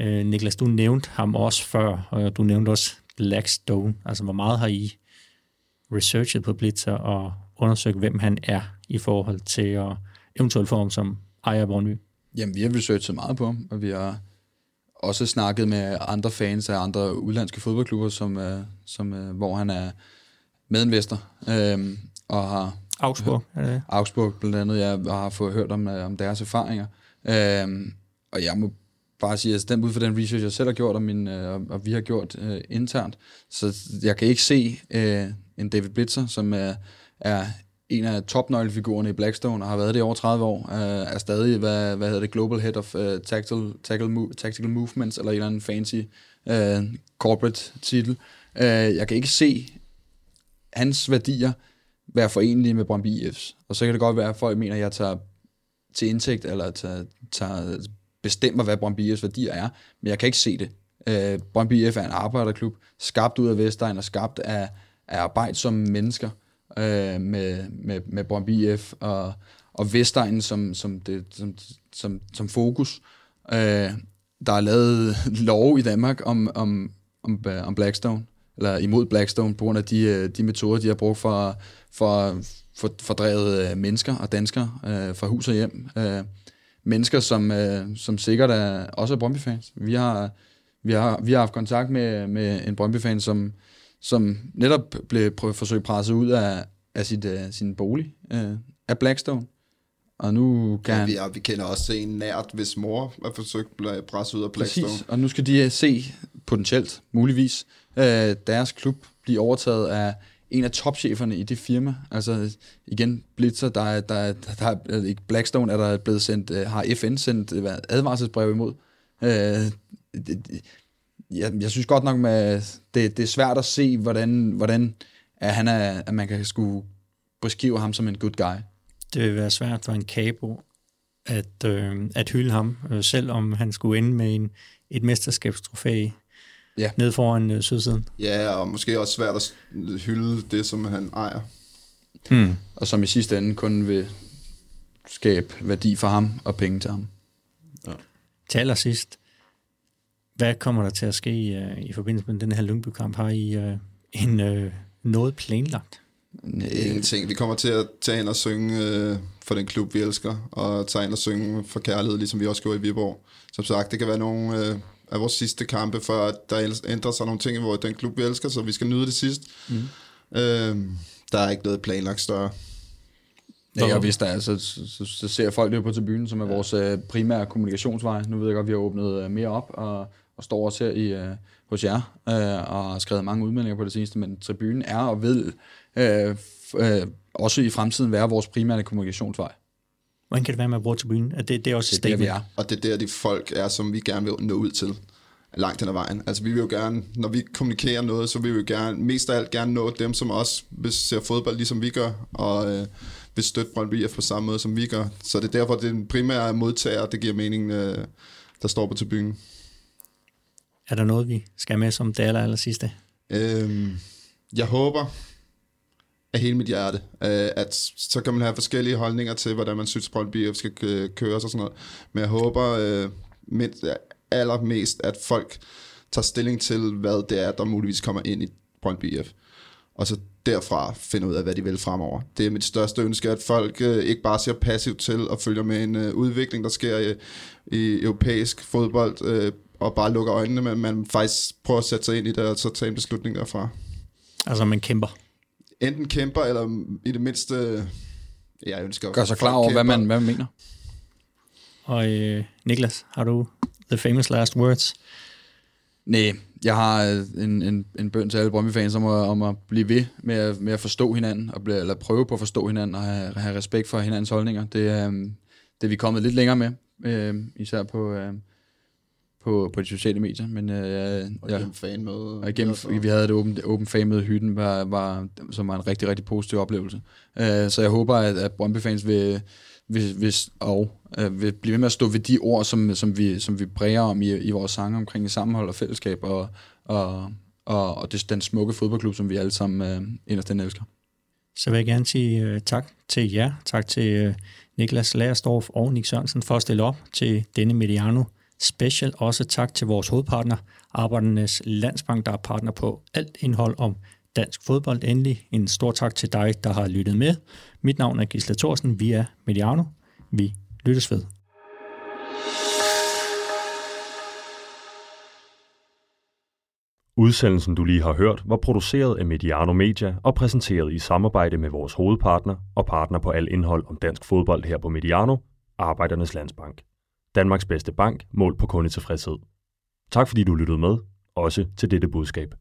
Øh, Niklas, du nævnte ham også før, og du nævnte også Blackstone. Altså, hvor meget har I researchet på Blitzer og undersøgt, hvem han er i forhold til at eventuelt ham som ejer af Brøndby? Jamen, vi har researchet meget på ham, og vi har også snakket med andre fans af andre udlandske fodboldklubber, som, øh, som, øh, hvor han er medinvestor, øh, og har Augsburg, er det? Augsburg blandt andet, jeg har fået hørt om, øh, om deres erfaringer. Øh, og jeg må bare sige, at altså, den ud fra den research, jeg selv har gjort, og, min, øh, og- vi har gjort øh, internt, så jeg kan ikke se øh, en David Blitzer, som er, er en af topnøglefigurerne i Blackstone, og har været det i over 30 år, øh, er stadig, hvad, hvad hedder det, Global Head of uh, Tactical, Tactical, Mo- Tactical Movements, eller en eller anden fancy øh, corporate titel. Øh, jeg kan ikke se hans værdier være forenlige med Brøndby IF's. Og så kan det godt være, at folk mener, at jeg tager til indtægt, eller tager, tager, bestemmer, hvad Brøndby IF's værdier er, men jeg kan ikke se det. Øh, Brøndby IF er en arbejderklub, skabt ud af Vestegn og skabt af, af arbejdsomme mennesker øh, med, med, med Brøndby IF og, og Vestegn som, som, det, som, som, som fokus. Øh, der er lavet lov i Danmark om, om, om, om Blackstone, eller imod Blackstone, på grund af de, øh, de metoder, de har brugt for, for, for fordrevet øh, mennesker og danskere øh, fra hus og hjem. Øh, mennesker, som, øh, som sikkert er, også er Brøndby-fans. Vi har, vi, har, vi har haft kontakt med, med en Brøndby-fan, som, som netop blev prøv, forsøgt presset ud af, af sit, uh, sin bolig uh, af Blackstone. Og nu kan Ja, vi, er, vi kender også en nært, hvis mor er forsøgt at blive presset ud af Blackstone. Præcis, og nu skal de øh, se potentielt, muligvis, øh, deres klub blive overtaget af en af topcheferne i det firma. Altså igen, Blitzer, der er, der, er- der er, ikke Blackstone er der blevet sendt, øh, har FN sendt øh, advarselsbrev imod. Øh, det, det- jeg, jeg synes godt nok, med, det, det er svært at se, hvordan, hvordan at, han er, at man kan skulle beskrive ham som en good guy. Det vil være svært for en kabo at, øh, at hylde ham, øh, selvom han skulle ende med en, et mesterskabstrofæ Ja. ned foran øh, sydsiden. Ja, og måske også svært at hylde det, som han ejer. Hmm. Og som i sidste ende kun vil skabe værdi for ham og penge til ham. Til allersidst, hvad kommer der til at ske øh, i forbindelse med den her Lyngby-kamp? Har I øh, en øh, noget planlagt? Ingenting. Vi kommer til at tage ind og synge øh, for den klub, vi elsker, og tage ind og synge for kærlighed, ligesom vi også gjorde i Viborg. Som sagt, det kan være nogle øh, af vores sidste kampe, før at der ændrer sig nogle ting i vores, den klub, vi elsker, så vi skal nyde det sidst. Mm. Øh, der er ikke noget planlagt større. Ja, og hvis der er, så, så, så ser folk det jo på tribunen, som er vores øh, primære kommunikationsvej. Nu ved jeg godt, at vi har åbnet øh, mere op, og, og står også her i, øh, hos jer, øh, og har skrevet mange udmeldinger på det seneste, men tribunen er og vil øh, f- øh, også i fremtiden være vores primære kommunikationsvej. Hvordan kan det være med at bruge tribunen? Er det, det er også Det er der, vi er. Og det er der, de folk er, som vi gerne vil nå ud til langt hen ad vejen. Altså vi vil jo gerne, når vi kommunikerer noget, så vil vi jo gerne, mest af alt gerne nå dem, som også vil se fodbold, ligesom vi gør, og øh, vil støtte Brøndby IF på samme måde, som vi gør. Så det er derfor, det er den primære modtager, det giver mening, øh, der står på tribunen. Er der noget, vi skal med som det aller, aller sidste? Øhm, jeg håber af hele mit hjerte, øh, at så kan man have forskellige holdninger til, hvordan man synes, Brøndby IF skal øh, køres og sådan noget. Men jeg håber øh, mindst, allermest, at folk tager stilling til, hvad det er, der muligvis kommer ind i Brøndby IF. Og så derfra finde ud af, hvad de vil fremover. Det er mit største ønske, at folk øh, ikke bare ser passivt til og følger med en øh, udvikling, der sker i, i europæisk fodbold, øh, og bare lukker øjnene, men man faktisk prøver at sætte sig ind i det, og så tage en beslutning derfra. Altså, man kæmper. Enten kæmper, eller i det mindste, øh, jeg ønsker... Gør sig klar over, hvad man, hvad man mener. Og øh, Niklas, har du the famous last words? Nej, jeg har øh, en, en, en bøn til alle Brøndby-fans om at, om at blive ved med at, med at forstå hinanden, og blive, eller prøve på at forstå hinanden, og have, have respekt for hinandens holdninger. Det, er, øhm, det er vi kommet lidt længere med, øh, især på, øh, på, på de sociale medier. Men øh, jeg, Og gennem fanmøde. og igennem, vi havde et åbent, åbent fan i hytten, var, var, som var en rigtig, rigtig positiv oplevelse. Øh, så jeg håber, at, at Brøndby-fans vil, vil, vil, og, øh, vil blive ved med at stå ved de ord, som, som, vi, som vi præger om i, i vores sange omkring sammenhold og fællesskab, og, og, og, og det, den smukke fodboldklub, som vi alle sammen øh, inderst den elsker. Så vil jeg gerne sige øh, tak til jer. Tak til øh, Niklas Lagersdorf og Nick Sørensen for at stille op til denne Mediano Special. Også tak til vores hovedpartner, Arbejdernes Landsbank, der er partner på alt indhold om dansk fodbold. Endelig en stor tak til dig, der har lyttet med. Mit navn er Gisle Thorsen. Vi er Mediano. Vi lyttes ved. Udsendelsen, du lige har hørt, var produceret af Mediano Media og præsenteret i samarbejde med vores hovedpartner og partner på al indhold om dansk fodbold her på Mediano, Arbejdernes Landsbank. Danmarks bedste bank, mål på kundetilfredshed. Tak fordi du lyttede med, også til dette budskab.